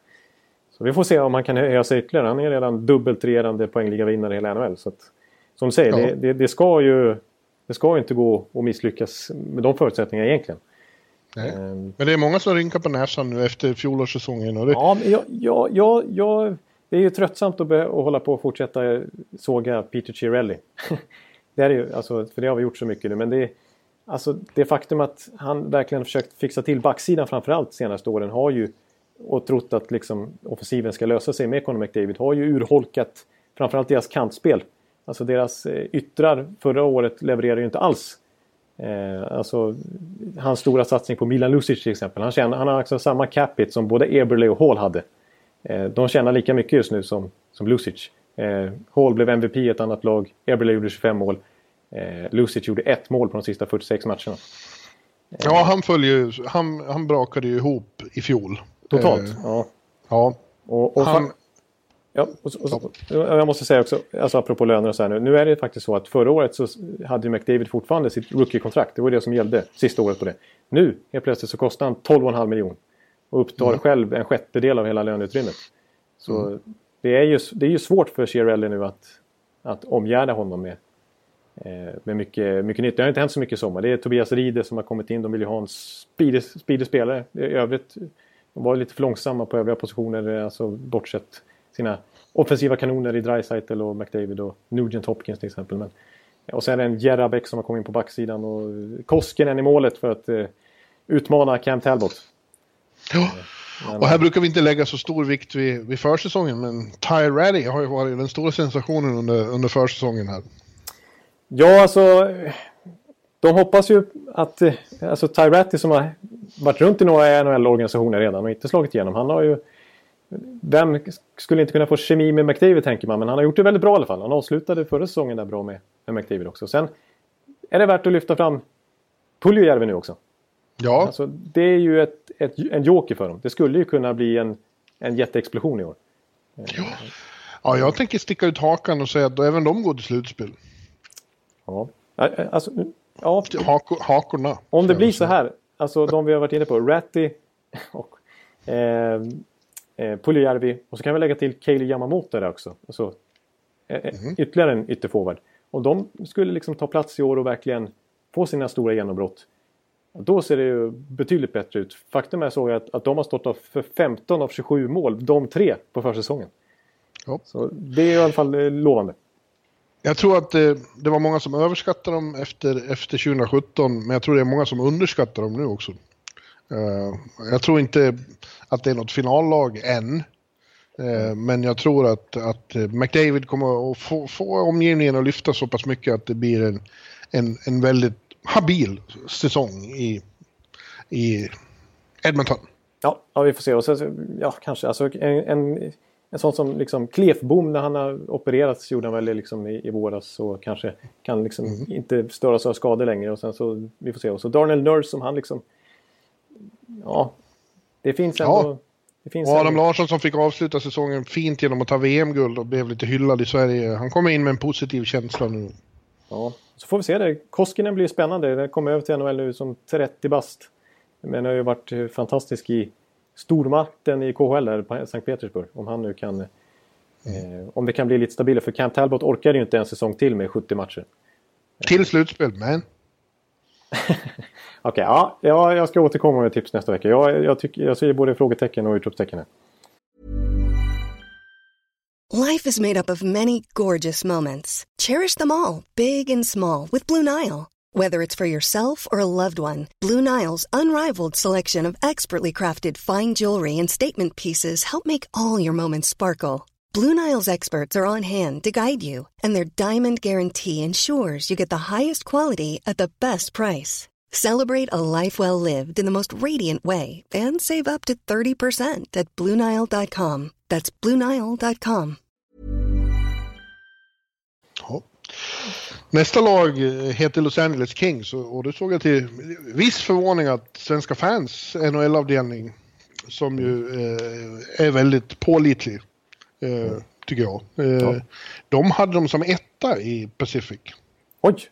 Så vi får se om han kan höja sig ytterligare. Han är redan dubbelt regerande poängligavinnare i hela NHL. Så att, som du säger, ja. det, det, det, ska ju, det ska ju inte gå att misslyckas med de förutsättningarna egentligen. Nej. Um, men det är många som rynkar på näsan nu efter fjolårssäsongen. Och det... Ja, men jag, jag, jag, jag, det är ju tröttsamt att, att hålla på och fortsätta såga Peter Cirelli. [LAUGHS] det är ju, alltså, för det har vi gjort så mycket nu. Men det, alltså, det faktum att han verkligen försökt fixa till backsidan framförallt senaste åren har ju och trott att liksom, offensiven ska lösa sig med Conor McDavid har ju urholkat framförallt deras kantspel. Alltså deras eh, yttrar förra året levererar ju inte alls. Eh, alltså hans stora satsning på Milan Lucic till exempel. Han, tjänar, han har också samma capita som både Eberle och Hall hade. Eh, de tjänar lika mycket just nu som, som Lucic. Eh, Hall blev MVP i ett annat lag. Eberle gjorde 25 mål. Eh, Lucic gjorde ett mål på de sista 46 matcherna. Ja, han följer han, han brakade ju ihop i fjol. Totalt? Eh, ja. Ja. Och, och han... Ja, och, och, och, jag måste säga också, alltså apropå löner och så här nu. Nu är det faktiskt så att förra året så hade ju McDavid fortfarande sitt rookie-kontrakt. Det var det som gällde sista året på det. Nu, helt plötsligt, så kostar han 12,5 miljoner. Och upptar mm. själv en sjättedel av hela löneutrymmet. Så mm. det, är ju, det är ju svårt för Chiarelli nu att, att omgärda honom med, eh, med mycket, mycket nytt. Det har inte hänt så mycket i sommar. Det är Tobias Ride som har kommit in. De vill ju ha en speedig spelare. I övrigt de var lite för långsamma på övriga positioner, alltså bortsett sina offensiva kanoner i Dreisaitl och McDavid och Nugent Hopkins till exempel. Men, och sen är det en Jerabek som har kommit in på backsidan och Koskinen i målet för att eh, utmana Cam Talbot. Ja. Och här brukar vi inte lägga så stor vikt vid, vid försäsongen, men Ty Ratty har ju varit den stora sensationen under, under försäsongen här. Ja, alltså de hoppas ju att, eh, alltså Ty Ratty som har varit runt i några NHL-organisationer redan och inte slagit igenom. Han har ju... Vem skulle inte kunna få kemi med McDavid tänker man, men han har gjort det väldigt bra i alla fall. Han avslutade förra säsongen där bra med, med McDavid också. Sen är det värt att lyfta fram Puljujärvi nu också. Ja. Alltså, det är ju ett, ett, en joker för dem. Det skulle ju kunna bli en, en jätteexplosion i år. Ja. ja, jag tänker sticka ut hakan och säga att även de går till slutspel. Ja, alltså Ja, Hakor, hakorna. Om det blir så här, alltså de vi har varit inne på, Ratti och eh, eh, Puljujärvi och så kan vi lägga till Kaeli Yamamoto där också. Alltså, eh, mm. Ytterligare en ytterforward. Och de skulle liksom ta plats i år och verkligen få sina stora genombrott. Då ser det ju betydligt bättre ut. Faktum är så att, att de har stått för 15 av 27 mål, de tre, på försäsongen. Ja. Så det är i alla fall eh, lovande. Jag tror att det, det, var många som överskattade dem efter, efter 2017, men jag tror det är många som underskattar dem nu också. Uh, jag tror inte att det är något finallag än. Uh, men jag tror att, att McDavid kommer att få, få omgivningen att lyfta så pass mycket att det blir en, en, en väldigt habil säsong i, i Edmonton. Ja, ja, vi får se. Och sen, ja, kanske. Alltså, en, en, en sån som liksom Klefbom när han har opererats gjorde han väl liksom i, i våras så kanske kan liksom mm. inte störas av skador längre. Och sen så, vi får se. Och så Darnell Nurse som han liksom... Ja, det finns ändå... Ja. Det finns och Adam ändå... Larsson som fick avsluta säsongen fint genom att ta VM-guld och blev lite hyllad i Sverige. Han kommer in med en positiv känsla nu. Ja, så får vi se det. Koskinen blir spännande. Den kommer över till NHL nu som 30 bast. Men har ju varit fantastisk i stormakten i KHL där på Sankt Petersburg. Om han nu kan... Eh, om det kan bli lite stabilare. För Camp Talbot orkar ju inte en säsong till med 70 matcher. Till slutspel, men... [LAUGHS] Okej, okay, ja, ja, jag ska återkomma med tips nästa vecka. Jag, jag, tycker, jag ser både frågetecken och utropstecken här. Life is made up of many gorgeous moments. Cherish them all, big and small, with Blue Nile. Whether it's for yourself or a loved one, Blue Nile's unrivaled selection of expertly crafted fine jewelry and statement pieces help make all your moments sparkle. Blue Nile's experts are on hand to guide you, and their diamond guarantee ensures you get the highest quality at the best price. Celebrate a life well lived in the most radiant way and save up to 30% at BlueNile.com. That's BlueNile.com. Nästa lag heter Los Angeles Kings och då såg jag till viss förvåning att svenska fans NHL-avdelning som ju eh, är väldigt pålitlig, eh, tycker jag. Eh, ja. De hade dem som etta i Pacific. Oj!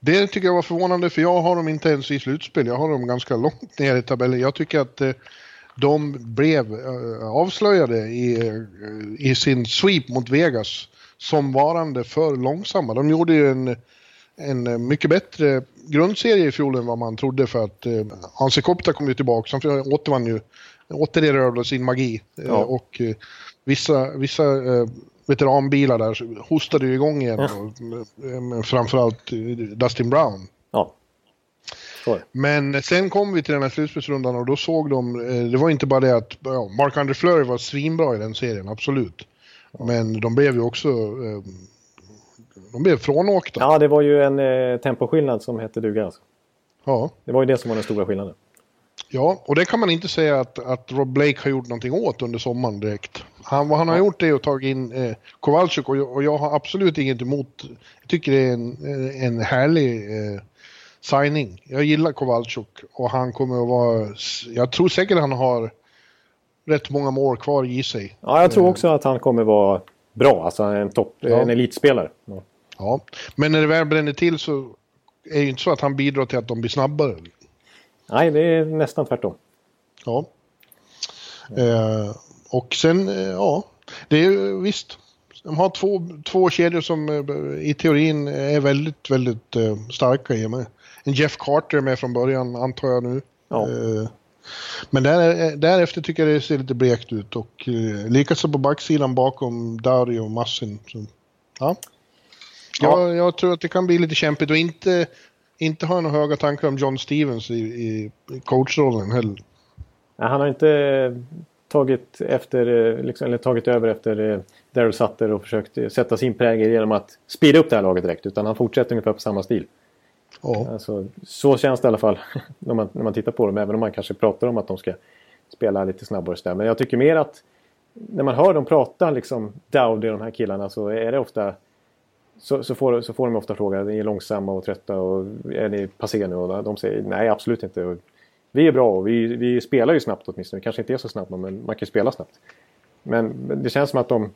Det tycker jag var förvånande för jag har dem inte ens i slutspel. Jag har dem ganska långt ner i tabellen. Jag tycker att eh, de blev eh, avslöjade i, eh, i sin sweep mot Vegas som varande för långsamma. De gjorde ju en, en mycket bättre grundserie i fjol än vad man trodde för att eh, Hansi Kopta kom ju tillbaka. Han återvann ju, återerövrade sin magi. Ja. och vissa, vissa veteranbilar där hostade ju igång igen. Ja. Och, framförallt Dustin Brown. Ja. Men sen kom vi till den här slutspelsrundan och då såg de, det var inte bara det att ja, Mark Andre Fleury var svinbra i den serien, absolut. Men de blev ju också... Eh, de blev frånåkta. Ja, det var ju en eh, temposkillnad som hette duga. Alltså. Ja. Det var ju det som var den stora skillnaden. Ja, och det kan man inte säga att, att Rob Blake har gjort någonting åt under sommaren direkt. Han, vad han har gjort är att ta in eh, Kowalczyk och jag, och jag har absolut inget emot. Jag tycker det är en, en härlig eh, signing. Jag gillar Kowalczyk och han kommer att vara... Jag tror säkert han har rätt många år kvar i sig. Ja, jag tror också att han kommer vara bra. Alltså en, topp, ja. en elitspelare. Ja. ja, men när det väl bränner till så är det ju inte så att han bidrar till att de blir snabbare. Nej, det är nästan tvärtom. Ja. Eh, och sen, eh, ja, det är visst. De har två, två kedjor som eh, i teorin är väldigt, väldigt eh, starka i och med. En Jeff Carter med från början, antar jag nu. Ja. Men där, därefter tycker jag det ser lite blekt ut och likaså på backsidan bakom Dario och Massin. Så, ja. Ja. Jag, jag, tror att det kan bli lite kämpigt och inte, inte ha några höga tankar om John Stevens i, i coachrollen heller. Nej, han har inte tagit, efter, eh, liksom, eller tagit över efter eh, Daryl Sutter och försökt sätta sin prägel genom att speeda upp det här laget direkt. Utan han fortsätter ungefär på samma stil. Ja. Alltså, så känns det i alla fall [LAUGHS] när man, när man tittar på dem. Även om man kanske pratar om att de ska spela lite snabbare. Men jag tycker mer att när man hör dem prata, liksom Dowdy de här killarna, så är det ofta så, så, får, så får de ofta frågan, ni är långsamma och trötta och är ni passé nu? Och de säger nej, absolut inte. Och vi är bra och vi, vi spelar ju snabbt åtminstone. Vi kanske inte är så snabba, men man kan ju spela snabbt. Men det känns som att de,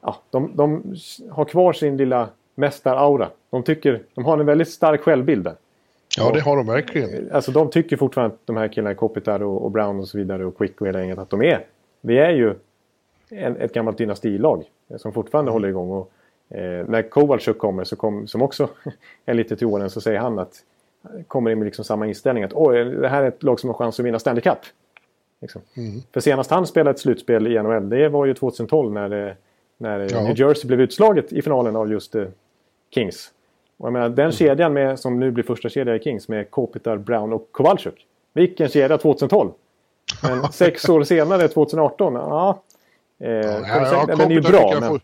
ja, de, de har kvar sin lilla mästaraura. De, tycker, de har en väldigt stark självbild där. Ja, det har de verkligen. Alltså de tycker fortfarande att de här killarna, Kopitar och, och Brown och så vidare och Quick och hela gänget, att de är... Vi är ju en, ett gammalt dynastilag som fortfarande mm. håller igång. Och, eh, när Kowalczyk kommer, så kom, som också [LAUGHS] är lite till åren, så säger han att kommer in med liksom samma inställning att Oj, det här är ett lag som har chans att vinna Stanley Cup. Liksom. Mm. För senast han spelade ett slutspel i NHL, det var ju 2012 när, det, när ja. New Jersey blev utslaget i finalen av just uh, Kings. Och jag menar, den mm. kedjan med, som nu blir första kedja i Kings med Kopitar, Brown och Kowalczyk. Vilken kedja 2012! Men [LAUGHS] sex år senare, 2018, ja... Eh, ja, den är ju bra. Men...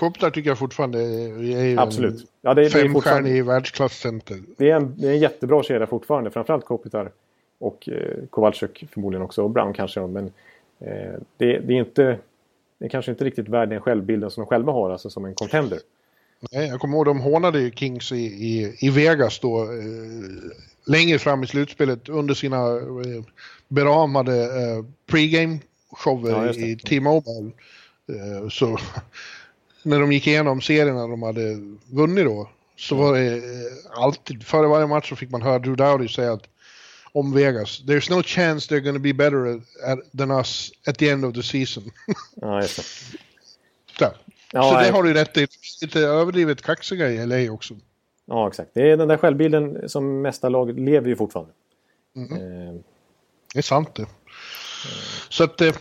Kopitar tycker jag fortfarande är Absolut. Ja, det, femstjärnig i världsklasscenter. Det är, en, det är en jättebra kedja fortfarande, framförallt Kopitar och eh, Kowalczyk förmodligen också, och Brown kanske. Men eh, det, det, är inte... Det är kanske inte riktigt värd den självbilden som de själva har, alltså som en contender. Nej, jag kommer ihåg de hånade ju Kings i, i, i Vegas då. Eh, längre fram i slutspelet under sina eh, beramade eh, pregame-shower ja, i T-Mobile. Eh, så när de gick igenom serierna de hade vunnit då så var det eh, alltid, före varje match så fick man höra Drew Dowdy säga att om Vegas. There's no chance they're to be better at, than us at the end of the season. [LAUGHS] ja, just det. Så, ja, så det har du rätt i. Lite överdrivet kaxiga i LA också. Ja, exakt. Det är den där självbilden som mesta lag lever ju fortfarande. Mm. Eh. Det är sant det. Så att, eh,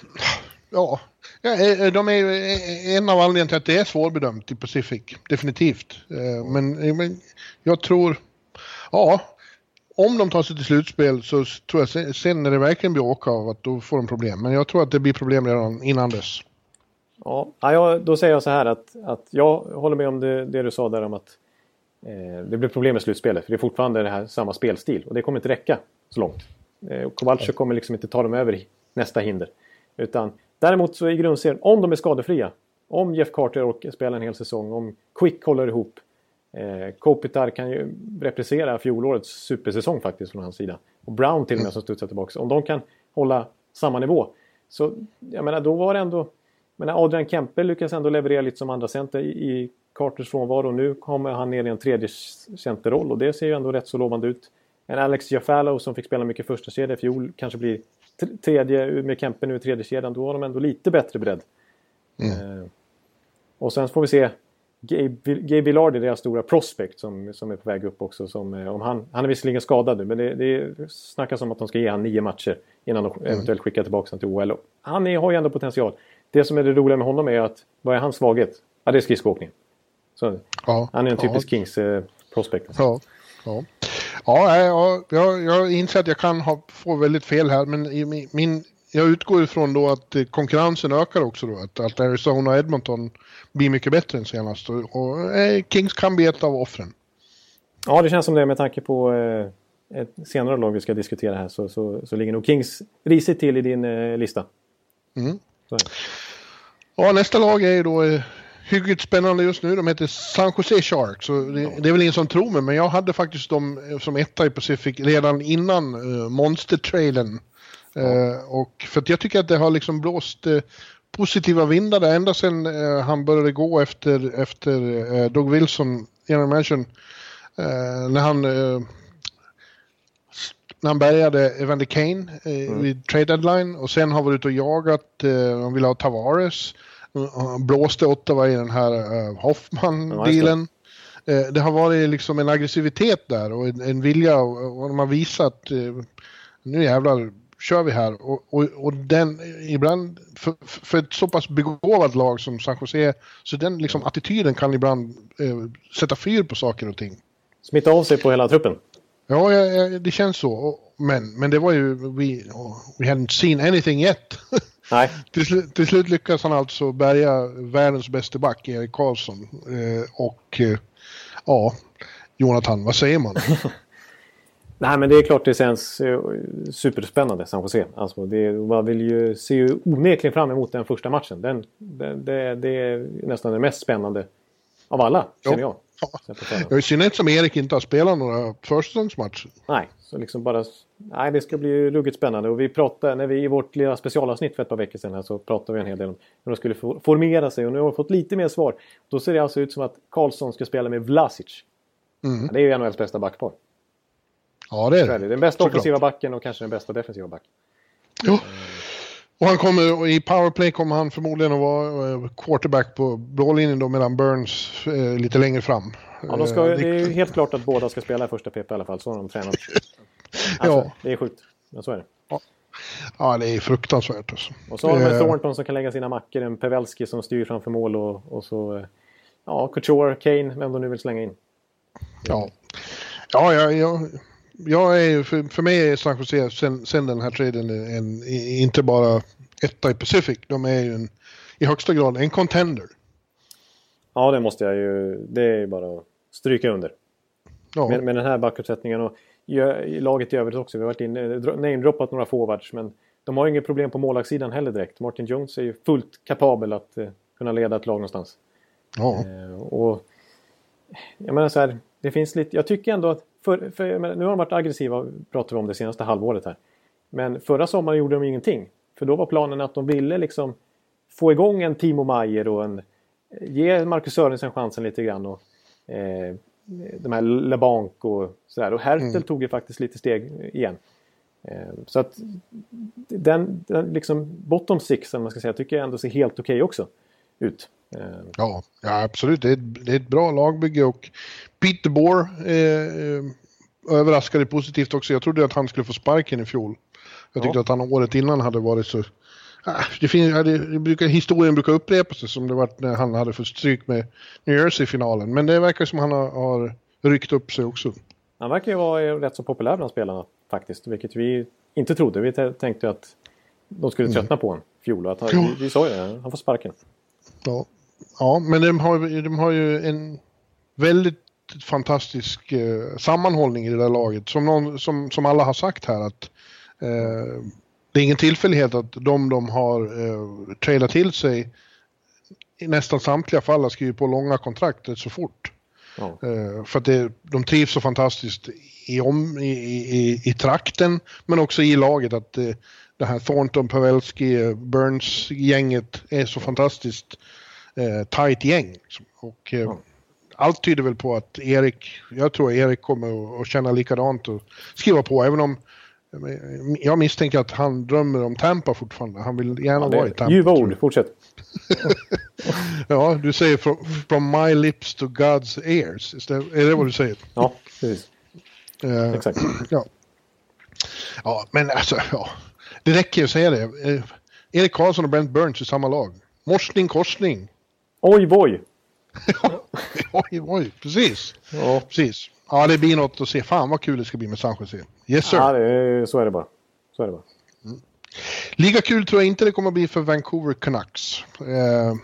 ja. Eh, eh, de är en av anledningarna till att det är svårbedömt i Pacific. Definitivt. Men, men jag tror, ja. Om de tar sig till slutspel så tror jag sen när det verkligen blir åka av att då får de problem. Men jag tror att det blir problem redan innan dess. Ja, då säger jag så här att, att jag håller med om det, det du sa där om att Eh, det blir problem med slutspelet för det är fortfarande det här samma spelstil och det kommer inte räcka så långt. Eh, Kowalczyk kommer liksom inte ta dem över nästa hinder. Utan däremot så i grundserien, om de är skadefria, om Jeff Carter och spelar en hel säsong, om Quick håller ihop, eh, Kopitar kan ju reprisera fjolårets supersäsong faktiskt från hans sida. Och Brown till och med mm. som studsar tillbaka. Om de kan hålla samma nivå. Så jag menar, då var det ändå... Men Adrian Kempe lyckas ändå leverera lite som andra center i, i Carters frånvaro. Nu kommer han ner i en tredje centerroll och det ser ju ändå rätt så lovande ut. En Alex Jaffalo som fick spela mycket första kedja i fjol kanske blir tredje med Kempe nu i tredje kedjan. Då har de ändå lite bättre bredd. Mm. Eh, och sen får vi se Gabe Villardi, deras stora prospect som, som är på väg upp också. Som, eh, om han, han är visserligen skadad nu men det, det snackas om att de ska ge honom nio matcher innan de mm. eventuellt skickar tillbaka honom till OL. Han är, har ju ändå potential. Det som är det roliga med honom är att vad är hans svaghet? Ja, det är skridskoåkningen. Så, ja, han är en typisk ja. Kings eh, prospect. Alltså. Ja, ja. Ja, ja, jag, jag inser att jag kan ha, få väldigt fel här, men i min, jag utgår ifrån då att konkurrensen ökar också då. Att, att Arizona och Edmonton blir mycket bättre än senast. Och, och eh, Kings kan bli ett av offren. Ja, det känns som det med tanke på eh, ett senare lag vi ska diskutera här så, så, så ligger nog Kings risigt till i din eh, lista. Mm. Ja, nästa lag är ju då eh, hyggligt spännande just nu. De heter San Jose Sharks. Så det, det, är väl ingen som tror mig, men jag hade faktiskt dem som etta i Pacific redan innan uh, Monster-trailen. Ja. Uh, och för att jag tycker att det har liksom blåst uh, positiva vindar där ända sedan uh, han började gå efter, efter Doug Wilson, general manager, när han när han bärgade Evander Kane mm. vid trade deadline och sen har varit ute och jagat, eh, han ville ha Tavares. Han blåste Ottawa i den här uh, Hoffman-dealen. Uh, det har varit liksom en aggressivitet där och en, en vilja och, och de har visat uh, nu jävlar kör vi här. Och, och, och den, ibland, för, för, ett så pass begåvat lag som San Jose, så den liksom attityden kan ibland eh, sätta fyr på saker och ting. Smitta av sig på hela truppen? Ja, ja, ja det känns så. Men, men det var ju, we, we hadn't seen anything yet. [LAUGHS] Nej. till, slut, till slut lyckas han alltså bärga världens bästa back, Erik Karlsson. Eh, och eh, ja, Jonathan, vad säger man? [LAUGHS] Nej men det är klart det känns eh, superspännande San Jose. Alltså, det, man vill ju, ser ju onekligen fram emot den första matchen. Den, det, det, det är nästan det mest spännande av alla, känner jag. Ja, i synnerhet som Erik inte har spelat några försäsongsmatcher. Nej, så liksom bara... Nej, det ska bli ruggigt spännande. Och vi pratade, när vi i vårt lilla specialavsnitt för ett par veckor sedan här, så pratade vi en hel del om hur de skulle formera sig. Och nu har vi fått lite mer svar. Då ser det alltså ut som att Karlsson ska spela med Vlasic. Mm. Ja, det är ju NHLs bästa backpar. Ja, det är det. Den bästa offensiva backen och kanske den bästa defensiva backen. Jo. Och han kommer, i powerplay kommer han förmodligen att vara eh, quarterback på blålinjen då medan Burns eh, lite längre fram. Ja, de ska, det är ju helt klart att båda ska spela i första PP i alla fall. Så har de tränat. [LAUGHS] Alltså, ja. Det är sjukt, men så är det. Ja, ja det är fruktansvärt. Alltså. Och så har de en Thornton som kan lägga sina mackor, en Pavelski som styr framför mål och, och så... Ja, Couture, Kane, vem de nu vill slänga in. Ja, ja jag, jag, jag är för, för mig är San Jose sen, sen den här traden en, inte bara etta i Pacific, de är ju en, i högsta grad en contender. Ja, det måste jag ju. Det är bara att stryka under. Ja. Med, med den här backuppsättningen och i laget i övrigt också. Vi har varit inne, namedroppat några forwards men de har inget problem på målvaktssidan heller direkt. Martin Jones är ju fullt kapabel att uh, kunna leda ett lag någonstans. Ja. Uh, och jag menar så här, det finns lite, jag tycker ändå att, för, för nu har de varit aggressiva, pratar vi om det senaste halvåret här. Men förra sommaren gjorde de ingenting. För då var planen att de ville liksom få igång en Timo Maier och en, ge Marcus Sörensen chansen lite grann. Och, eh, de här LeBanc och sådär. Och Hertel mm. tog ju faktiskt lite steg igen. Eh, så att den, den liksom bottom six, man ska säga, tycker jag ändå ser helt okej okay också ut. Eh, ja, ja, absolut. Det är, det är ett bra lagbygge och Peter Bohr eh, överraskade positivt också. Jag trodde att han skulle få sparken i fjol. Jag tyckte ja. att han året innan hade varit så... Ah, det finns, det brukar, historien brukar upprepa sig som det var när han hade fått stryk med New Jersey-finalen. Men det verkar som han har, har ryckt upp sig också. Han verkar ju vara rätt så populär bland spelarna faktiskt. Vilket vi inte trodde. Vi tänkte att de skulle tröttna på honom fjol. Att han, vi, vi sa ju det, han får sparken. Ja, ja men de har, de har ju en väldigt fantastisk eh, sammanhållning i det där laget. Som, någon, som, som alla har sagt här att eh, det är ingen tillfällighet att de de har eh, tradat till sig i nästan samtliga fall har skrivit på långa kontrakt så fort. Ja. Eh, för att det, de trivs så fantastiskt i, om, i, i, i trakten men också i laget att eh, det här Thornton, Pavelski, Burns-gänget är så fantastiskt eh, tight gäng. Liksom. Och, eh, ja. Allt tyder väl på att Erik, jag tror Erik kommer att känna likadant och skriva på även om jag misstänker att han drömmer om Tampa fortfarande. Han vill gärna ja, vara i Tampa. Ljuva ord, fortsätt. [LAUGHS] ja, du säger from, from, my lips to God's ears. Är det, är det vad du säger? Ja, precis. Uh, Exakt. [CLEARS THROAT] Ja. ja, men alltså, ja. Det räcker att säga det. Uh, Erik Karlsson och Brent Burns i samma lag. Morsning, korsning. Oj, voj. [LAUGHS] oj, oj, precis. Ja. precis. Ja, det blir något att se. Fan vad kul det ska bli med San Jose. Yes sir. Ja, det, så är det bara. Så är det bara. Mm. Lika kul tror jag inte det kommer bli för Vancouver Canucks. Eh,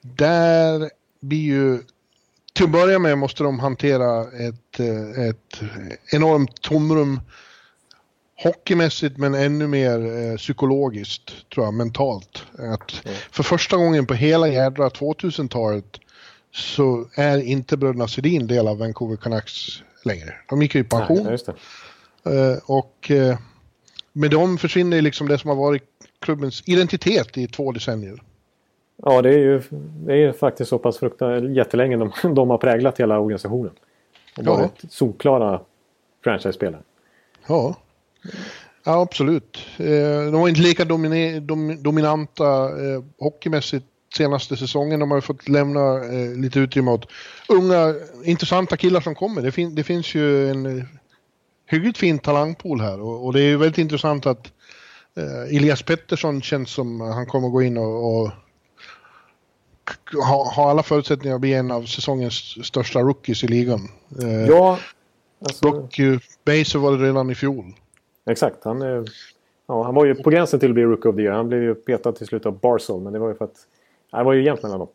där blir ju... Till att börja med måste de hantera ett, eh, ett enormt tomrum hockeymässigt men ännu mer eh, psykologiskt, tror jag, mentalt. Att mm. För första gången på hela jädra 2000-talet så är inte bröderna Sedin del av Vancouver Canucks längre. De gick ju i pension. Nej, uh, och uh, med dem försvinner liksom det som har varit klubbens identitet i två decennier. Ja, det är ju, det är faktiskt så pass fruktansvärt jättelänge de, [LAUGHS] de har präglat hela organisationen. Och varit ja. solklara franchise-spelare. Ja. Ja, absolut. Eh, de var inte lika dominanta hockeymässigt senaste säsongen. De har fått lämna eh, lite utrymme åt unga intressanta killar som kommer. Det, fin det finns ju en eh, hyggligt fin talangpool här och, och, det är väldigt intressant att eh, Elias Pettersson känns som han kommer gå in och, och ha, ha, alla förutsättningar att bli en av säsongens största rookies i ligan. Eh, ja. Alltså... Dock Baser var det redan i fjol. Exakt, han, ja, han var ju på gränsen till att bli Rookie of the Year. Han blev ju petad till slut av Barsel, men det var ju för att det var ju jämnt mellan dem.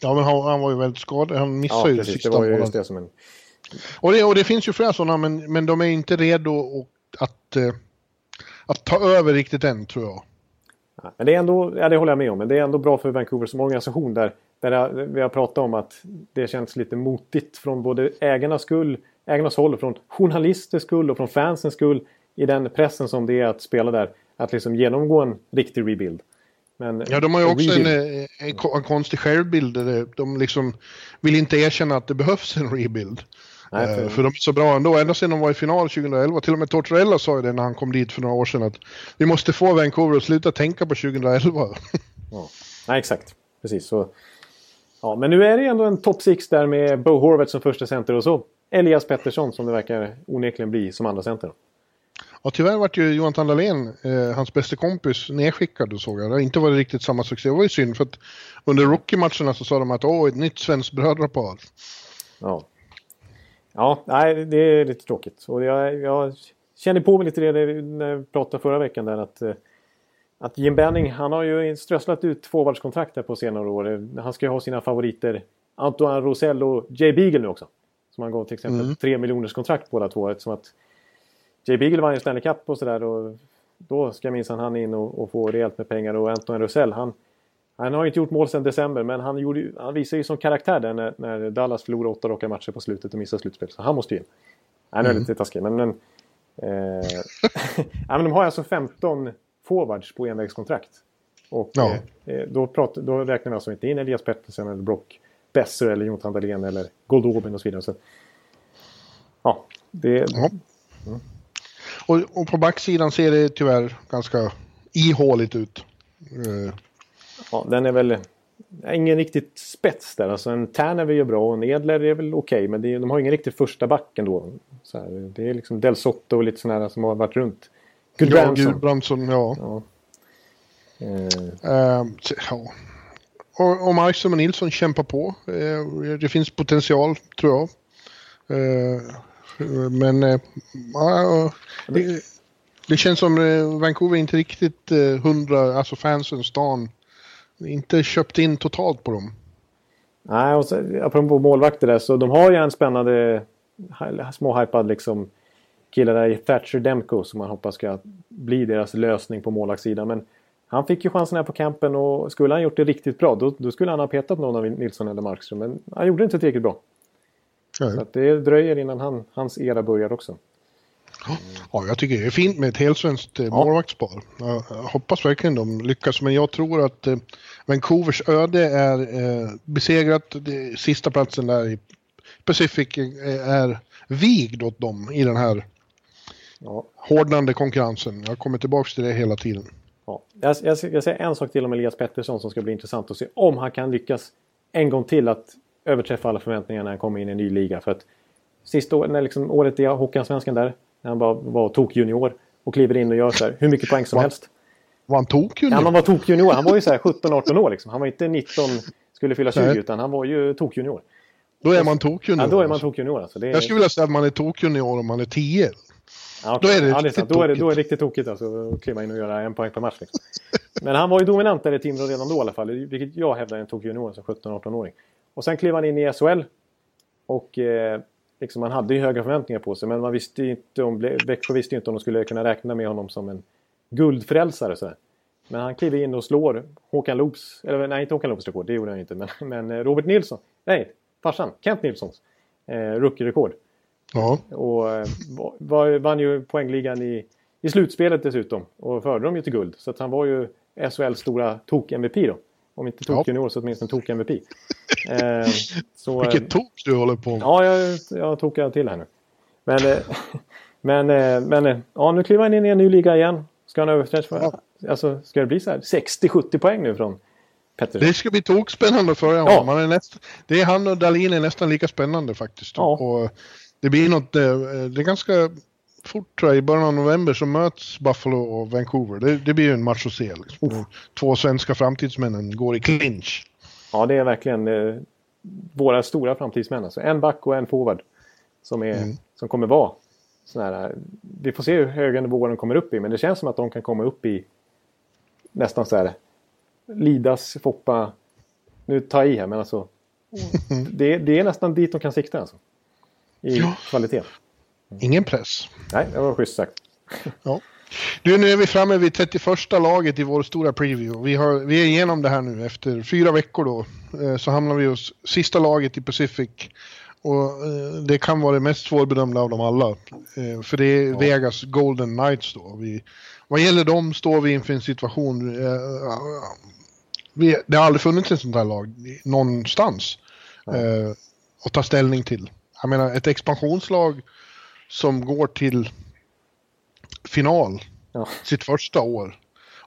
Ja, men han, han var ju väldigt skadad. Han missade ja, ju precis, sista det var ju just det som en... och, det, och det finns ju flera sådana, men, men de är inte redo att, att, eh, att ta över riktigt än, tror jag. Ja, men det är ändå, ja, det håller jag med om, men det är ändå bra för Vancouver som organisation där, där vi har pratat om att det känns lite motigt från både ägarnas skull, ägarnas håll, från journalisters skull och från fansens skull i den pressen som det är att spela där. Att liksom genomgå en riktig rebuild. Men, ja, de har ju också en, en, en, konstig självbild. De liksom vill inte erkänna att det behövs en rebuild. Nej, för... Uh, för de är så bra ändå. Ända sedan de var i final 2011. Till och med Tortorella sa ju det när han kom dit för några år sedan. Att vi måste få Vancouver att sluta tänka på 2011. [LAUGHS] ja. Nej, exakt. Precis. Så, Ja, men nu är det ändå en topp 6 där med Bo Horvath som första center och så Elias Pettersson som det verkar onekligen bli som andra center. Och tyvärr vart ju Johan Tandalén, eh, hans bästa kompis, nedskickad och såg jag. Det har inte varit riktigt samma succé. Det var ju synd för att under rookie-matcherna så sa de att åh, ett nytt svenskt brödrapar. Ja. Ja, nej, det är lite tråkigt. Och jag, jag kände på mig lite det när jag pratade förra veckan där att, eh, att Jim Benning, han har ju strösslat ut tvåvarvskontrakt här på senare år. Han ska ju ha sina favoriter Antoine Rosell och Jay Beagle nu också. Som han gav till exempel mm. 3 miljoners kontrakt båda två. Eftersom att Jay Beagle vann ju Stanley Cup och sådär. Då ska minsann han in och, och, få rejält med pengar. Och Antoine Rosell, han, han har inte gjort mål sedan december. Men han, gjorde, han visar ju som karaktär där när, när Dallas förlorade åtta raka matcher på slutet och missade slutspel. Så han måste ju in. Nej, nu är det lite taskigt. Men, men, eh, [LAUGHS] ja, men de har alltså 15 forwards på envägskontrakt. Och ja. eh, då, pratar, då räknar vi alltså inte in Elias Pettersson eller Brock Besser eller Jonathan Dahlén eller Goldobin och så vidare. Så, ja, det... Ja. Mm. Och, och, på backsidan ser det tyvärr ganska ihåligt ut. Uh. Ja, den är väl ingen riktigt spets där. Alltså en Tärner är ju bra och en Edler är väl okej. Okay, men är, de har ingen riktigt första backen då. Så här, det är liksom Del Sotto och lite sådana här som har varit runt. Gudbrandsson. Ja, Gudbrandsson, ja. ja. Uh. Uh, ja. Och, och Markström och Nilsson kämpar på. Uh, det finns potential, tror jag. Men äh, det, det, känns som äh, Vancouver inte riktigt äh, hundra, alltså fansen, stan, inte köpt in totalt på dem. Nej, och så, apropå målvakter där, så de har ju en spännande småhypad liksom kille där i Thatcher Demko som man hoppas ska bli deras lösning på målvaktssidan. Men han fick ju chansen här på campen och skulle han gjort det riktigt bra då, då skulle han ha petat någon av Nilsson eller Markström. Men han gjorde inte tillräckligt bra. Nej. Så det dröjer innan han, hans era börjar också. Ja, jag tycker det är fint med ett helsvenskt eh, ja. målvaktspar. Jag hoppas verkligen de lyckas, men jag tror att eh, Vancouvers öde är eh, besegrat. Det, sista platsen där i Pacific är vigd åt dem i den här ja. hårdnande konkurrensen. Jag kommer tillbaka till det hela tiden. Ja. Jag, jag, jag säger en sak till om Elias Pettersson som ska bli intressant att se om han kan lyckas en gång till att överträffa alla förväntningar när han kommer in i en ny liga. För att sista året, när liksom, året i Hockeyallsvenskan där, när han bara var tokjunior och kliver in och gör så här, hur mycket poäng som helst. Var han tokjunior? Ja, han var tokjunior. Han var ju så här 17-18 år liksom. Han var inte 19, skulle fylla 20, Nej. utan han var ju tokjunior. Då är man tokjunior? Ja, då är man tokjunior. Alltså. Det är... Jag skulle vilja säga att man är tokjunior om man är 10. Ja, okay. Då är det, ja, det är då, är det, då är det riktigt tokigt alltså, att kliva in och göra en poäng per match. Liksom. Men han var ju dominant där i Timrå redan då i alla fall. Vilket jag hävdar är en tokjunior som 17-18-åring. Och sen klev han in i SHL. Och eh, liksom, man hade ju höga förväntningar på sig. Men man visste inte om, Växjö visste ju inte om de skulle kunna räkna med honom som en guldfrälsare. Så Men han kliver in och slår Håkan Loops, eller nej inte Håkan Loops rekord, det gjorde han inte. Men, [LAUGHS] men eh, Robert Nilsson, nej farsan, Kent Nilssons eh, rookie-rekord. Ja. Och eh, var, vann ju poängligan i, i slutspelet dessutom. Och förde dem ju till guld. Så att han var ju SHLs stora tok-MVP då. Om inte tok junior så åtminstone tok-MVP. [LAUGHS] eh, så, Vilket eh, tok du håller på med. Ja, jag, jag tokar till här nu. Men, eh, [LAUGHS] men, eh, men ja, nu kliver han in i en ny liga igen. Ska han överträffa? Ja. Alltså, ska det bli så här 60-70 poäng nu från Pettersson? Det ska bli tokspännande för honom. Ja. Är näst, det är han och Dahlin är nästan lika spännande faktiskt. Ja. Och det blir något, det är ganska fort tror jag, i början av november så möts Buffalo och Vancouver. Det, det blir ju en match att se. Liksom. Två svenska framtidsmännen går i clinch. Ja, det är verkligen eh, våra stora framtidsmän. Alltså. En back och en forward som, är, mm. som kommer vara sådana här. Vi får se hur höga nivåer de kommer upp i, men det känns som att de kan komma upp i nästan så här Lidas, Foppa, nu tar jag i här, men alltså det, det, är nästan dit de kan sikta alltså. I ja. kvalitet. Ingen press. Nej, det var schysst sagt. ja. Du, nu är vi framme vid 31 laget i vår stora preview. Vi, har, vi är igenom det här nu efter fyra veckor då. Eh, så hamnar vi hos sista laget i Pacific. Och eh, det kan vara det mest svårbedömda av dem alla. Eh, för det är ja. Vegas Golden Knights då. Vi, vad gäller dem står vi inför en situation. Vi, det har aldrig funnits ett sånt här lag någonstans. Ja. Att ta ställning till. Jag menar ett expansionslag som går till final ja. sitt första år.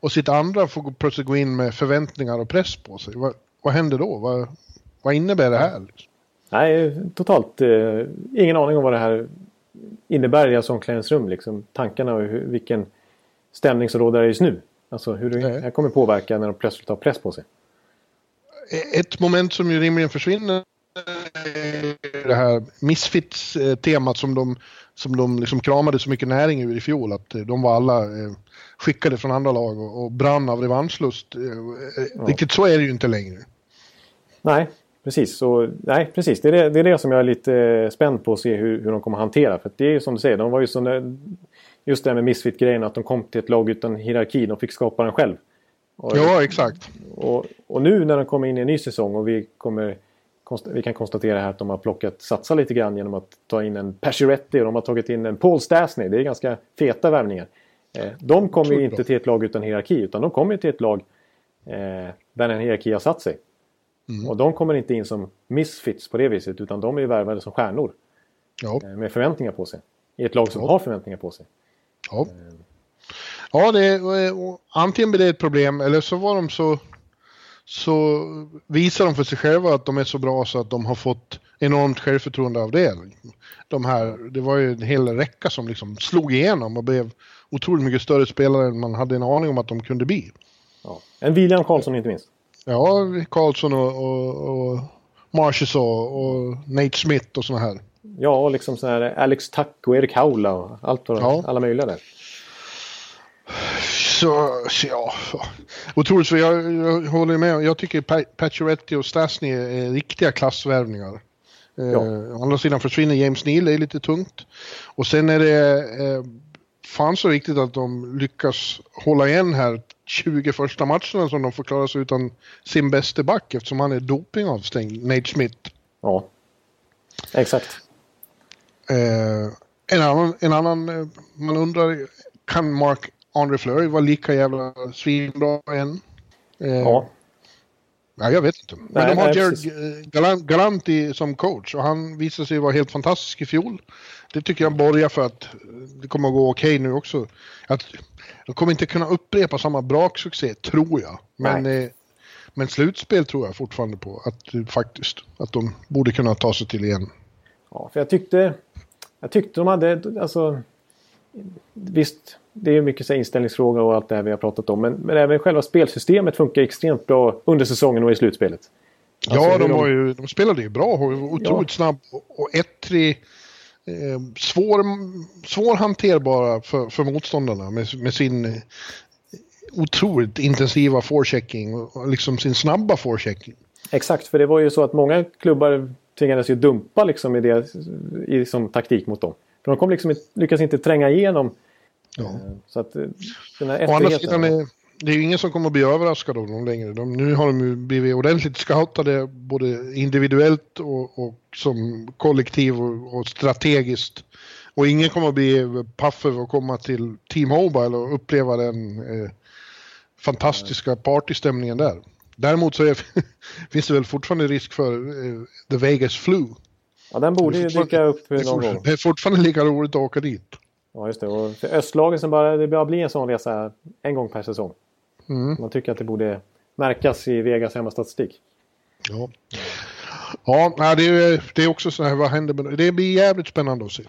Och sitt andra får plötsligt gå in med förväntningar och press på sig. Vad, vad händer då? Vad... vad innebär det här? Nej, totalt eh, ingen aning om vad det här innebär i ett omklädningsrum. Liksom, tankarna och hur, vilken stämning som råder just nu. Alltså hur det här kommer påverka när de plötsligt har press på sig. Ett moment som ju rimligen försvinner är det här Misfits-temat som de, som de liksom kramade så mycket näring ur i fjol. Att de var alla eh, skickade från andra lag och, och brann av revanschlust. Eh, ja. Riktigt så är det ju inte längre. Nej, precis. Så, nej, precis. Det är det, det är det som jag är lite spänd på att se hur, hur de kommer att hantera. För det är ju som du säger, de var ju så just det här med Misfit-grejen att de kom till ett lag utan hierarki. De fick skapa den själv. Och, ja, exakt. Och, och, nu när de kommer in i en ny säsong och vi, kommer, vi kan konstatera här att de har plockat, satsa lite grann genom att ta in en Pacioretty och de har tagit in en Paul Stastny. Det är ganska feta värvningar. Eh, de kommer ju inte till ett lag utan hierarki utan de kommer till ett lag eh, där en hierarki har satt sig. Mm. Och de kommer inte in som misfits på det viset utan de är värvade som stjärnor. Ja. Eh, med förväntningar på sig. I ett lag som ja. har förväntningar på sig. Ja, ja det, antingen blir det ett problem eller så var de så så visar de för sig själva att de är så bra så att de har fått enormt självförtroende av det. De här, det var ju en hel räcka som liksom slog igenom och blev otroligt mycket större spelare än man hade en aning om att de kunde bli. Ja. En William Karlsson inte minst. Ja, Karlsson och, och, och Marchessault och Nate Smith och såna här. Ja, och liksom så här Alex Tuck och Erik Haula och allt vad ja. alla möjliga där. Så, så ja. Otroligt, för jag, jag håller med. Jag tycker Pacioretty och Stasny är riktiga klassvärvningar. Eh, ja. Eh, å andra sidan försvinner James Neal, det är lite tungt. Och sen är det eh, fan så riktigt att de lyckas hålla igen här 20 första matcherna som de får klara sig utan sin bäste back eftersom han är dopingavstängd, Nate Smith. Ja, exakt. Eh, en annan, en annan, eh, man undrar, kan Mark André Fleury vara lika jävla svinbra än? Eh, ja. Ja, jag vet inte. Men nej, de har nej, Jared Galant, Galanti som coach och han visade sig vara helt fantastisk i fjol. Det tycker jag borgar för att det kommer att gå okej okay nu också. Att, de kommer inte kunna upprepa samma braksuccé, tror jag. Men, eh, men slutspel tror jag fortfarande på att faktiskt att de borde kunna ta sig till igen. Ja, för jag tyckte, jag tyckte de hade, alltså visst, det är mycket så inställningsfråga och allt det här vi har pratat om. Men, men även själva spelsystemet funkar extremt bra under säsongen och i slutspelet. Alltså, ja, de, de... Ju, de spelade ju bra och otroligt ja. snabb och ettrig. Eh, svår, svårhanterbara för, för motståndarna med, med sin eh, otroligt intensiva forechecking och liksom sin snabba forechecking. Exakt, för det var ju så att många klubbar tvingades ju dumpa liksom i det i, som taktik mot dem. För de kom liksom, lyckas inte tränga igenom. Ja. Eh, så att eh, den här Å andra sidan är, det är ju ingen som kommer att bli överraskad av dem längre. De, nu har de ju blivit ordentligt scoutade både individuellt och, och som kollektiv och, och, strategiskt. Och ingen kommer att bli paff över att komma till Team Mobile och uppleva den eh, fantastiska partystämningen där. Däremot så är, [LAUGHS] finns det väl fortfarande risk för eh, The Vegas Flu. Ja, den borde ju dyka upp någon gång. Det är fortfarande lika roligt att åka dit. Ja, just det. Och för östlagen som bara, det bara blir en sån resa en gång per säsong. Mm. Man tycker att det borde märkas i Vegas hemmastatistik. Ja. Ja, det är, det är också så här, vad händer med det? blir jävligt spännande att se.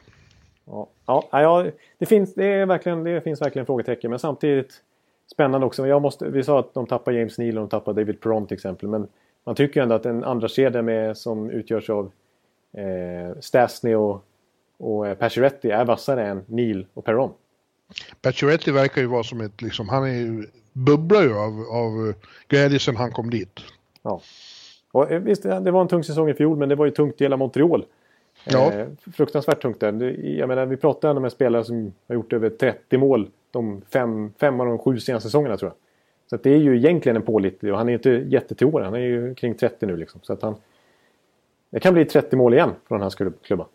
Ja, ja, ja det, finns, det, är verkligen, det finns verkligen frågetecken men samtidigt spännande också. Jag måste, vi sa att de tappar James Neal och de tappar David Perron till exempel. Men man tycker ändå att en andra kedja med, som utgörs av eh, Stasny och, och eh, Pacioretty är vassare än Neil och Perron. Pacioretty verkar ju vara som ett, liksom, han är ju, bubblar ju av, av eh, glädje sen han kom dit. Ja. Och, eh, visst, det var en tung säsong i fjol men det var ju tungt i hela Montreal. Ja. Eh, fruktansvärt tungt där. Jag menar, vi pratar ändå med spelare som har gjort över 30 mål de fem, fem av de sju senaste säsongerna tror jag. Så det är ju egentligen en pålitlig och han är ju inte jättetill år. Han är ju kring 30 nu liksom. Så att han, det kan bli 30 mål igen från hans klubba.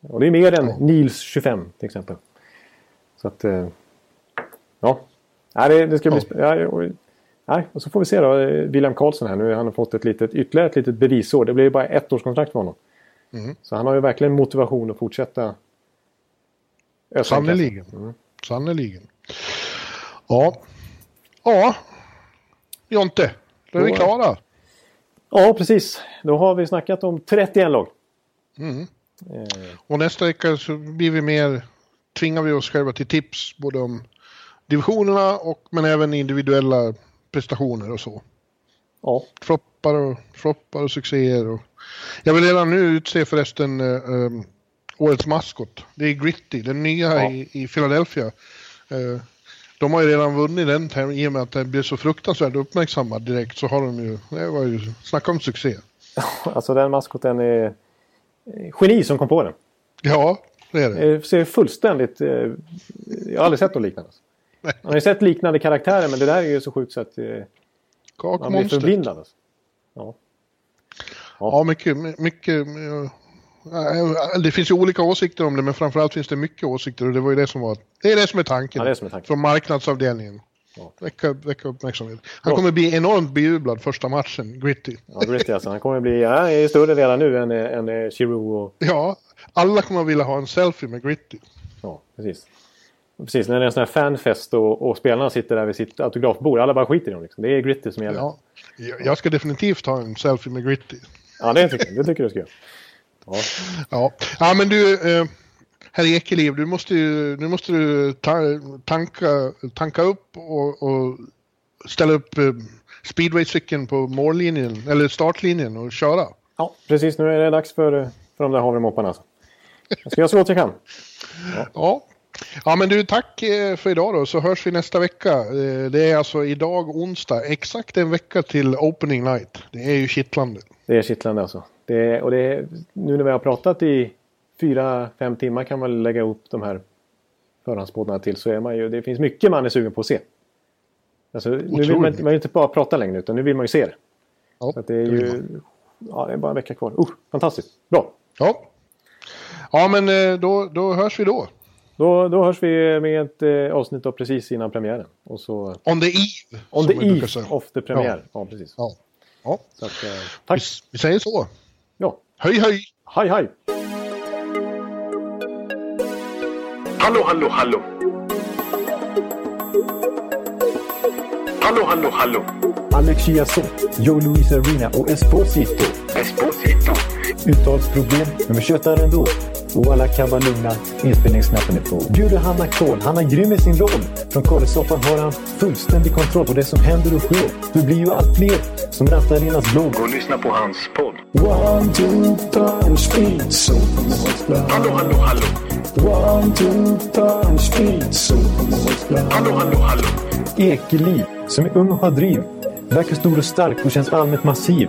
Och det är mer än Nils 25 till exempel. Så att... Eh, ja. Nej, det, det ska bli... Ja, och, nej, och så får vi se då. Eh, William Karlsson här. Nu har han fått ett litet, ytterligare ett litet bevisår. Det blir bara ett års kontrakt för honom. Mm. Så han har ju verkligen motivation att fortsätta. Sannerligen. Mm. Sannerligen. Ja. Ja. Jonte. Då är vi klara. Ja, precis. Då har vi snackat om 31 lag. Mm. Och nästa vecka så blir vi mer, tvingar vi oss själva till tips både om divisionerna och men även individuella prestationer och så. Ja. Floppar och, floppar och succéer. Och... Jag vill redan nu utse förresten um, årets maskot. Det är Gritty, den nya ja. i, i Philadelphia. Uh, de har ju redan vunnit den tävlingen i och med att den blev så fruktansvärt uppmärksammad direkt så har de ju, det var ju, snacka om succé. [LAUGHS] alltså den maskoten är geni som kom på den. Ja, det är det. det ser fullständigt, jag har aldrig sett något liknande. Man har ju sett liknande karaktärer men det där är ju så sjukt så att man blir förblindad. Alltså. Ja. Ja. ja, mycket, mycket. Det finns ju olika åsikter om det men framförallt finns det mycket åsikter och det var ju det som var, det är det som är tanken. Ja, det är som är tanken. Från marknadsavdelningen. Ja. Väcka, väcka uppmärksamhet. Han Bra. kommer bli enormt bejublad första matchen, Gritty. Ja, Gritty alltså. Han kommer bli, ja, är större redan nu än, än Chirou och... Ja, alla kommer vilja ha en selfie med Gritty. Ja, precis. Precis, när det är en sån här fanfest och, och spelarna sitter där vid sitt autografbord. Alla bara skiter i dem. Liksom. Det är Gritty som gäller. Ja, jag ska definitivt ta en selfie med Gritty. Ja, det tycker, jag. det tycker du ska göra. Ja. ja. ja, men du, eh, herr Ekeliv, du måste ju nu måste du ta, tanka, tanka upp och, och ställa upp eh, speedwaycykeln på mållinjen, eller startlinjen och köra. Ja, precis. Nu är det dags för, för de där havremopparna. Alltså. Jag ska göra så gott jag kan. Ja. ja. Ja men du, tack eh, för idag då, så hörs vi nästa vecka. Eh, det är alltså idag onsdag, exakt en vecka till opening night. Det är ju kittlande. Det är kittlande alltså. Det och det nu när vi har pratat i fyra, fem timmar kan man lägga ihop de här förhandsbådarna till så är man ju, det finns mycket man är sugen på att se. Alltså, nu vill man, man vill inte bara prata längre utan nu vill man ju se det. Ja, så det är ju ja, det är bara en vecka kvar. Uh, fantastiskt, bra! Ja, ja men eh, då, då hörs vi då. Då, då hörs vi med ett eh, avsnitt då precis innan premiären. Och så, on the eve. On the eve of the premiär. Ja, ja precis. Ja. ja. Att, eh, tack. Vi, vi, säger så. Ja. Hej hej! Hej hej! Hallå hallå hallå! Hallå hallå hallå! Alex Chiazot, Joe Luis Arena och Esposito. Esposito. Uttalsproblem, men vi tjötar ändå. Och alla kan vara lugna, inspelningsknappen är på. Bjuder Hanna Kohl, han är grym i sin roll. Från Kållesoffan har han fullständig kontroll på det som händer och sker. Det blir ju allt fler som rattar in hans blogg. Och lyssna på hans podd. One, two, three, speed, so Hallå, hallå, hallå. One, two, three, speed, so Hallå, hallå, hallå. Ekeliv, som är ung och har driv. Verkar stor och stark och känns allmänt massiv.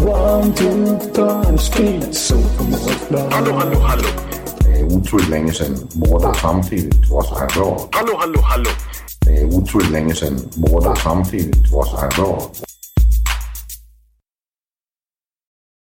One, two, three, speed, so Hallå, hallå, hallå. Det är otroligt länge sedan båda samtidigt var så här bra. Hallå, hallå, hallå. Det är otroligt länge sedan båda samtidigt var så här bra.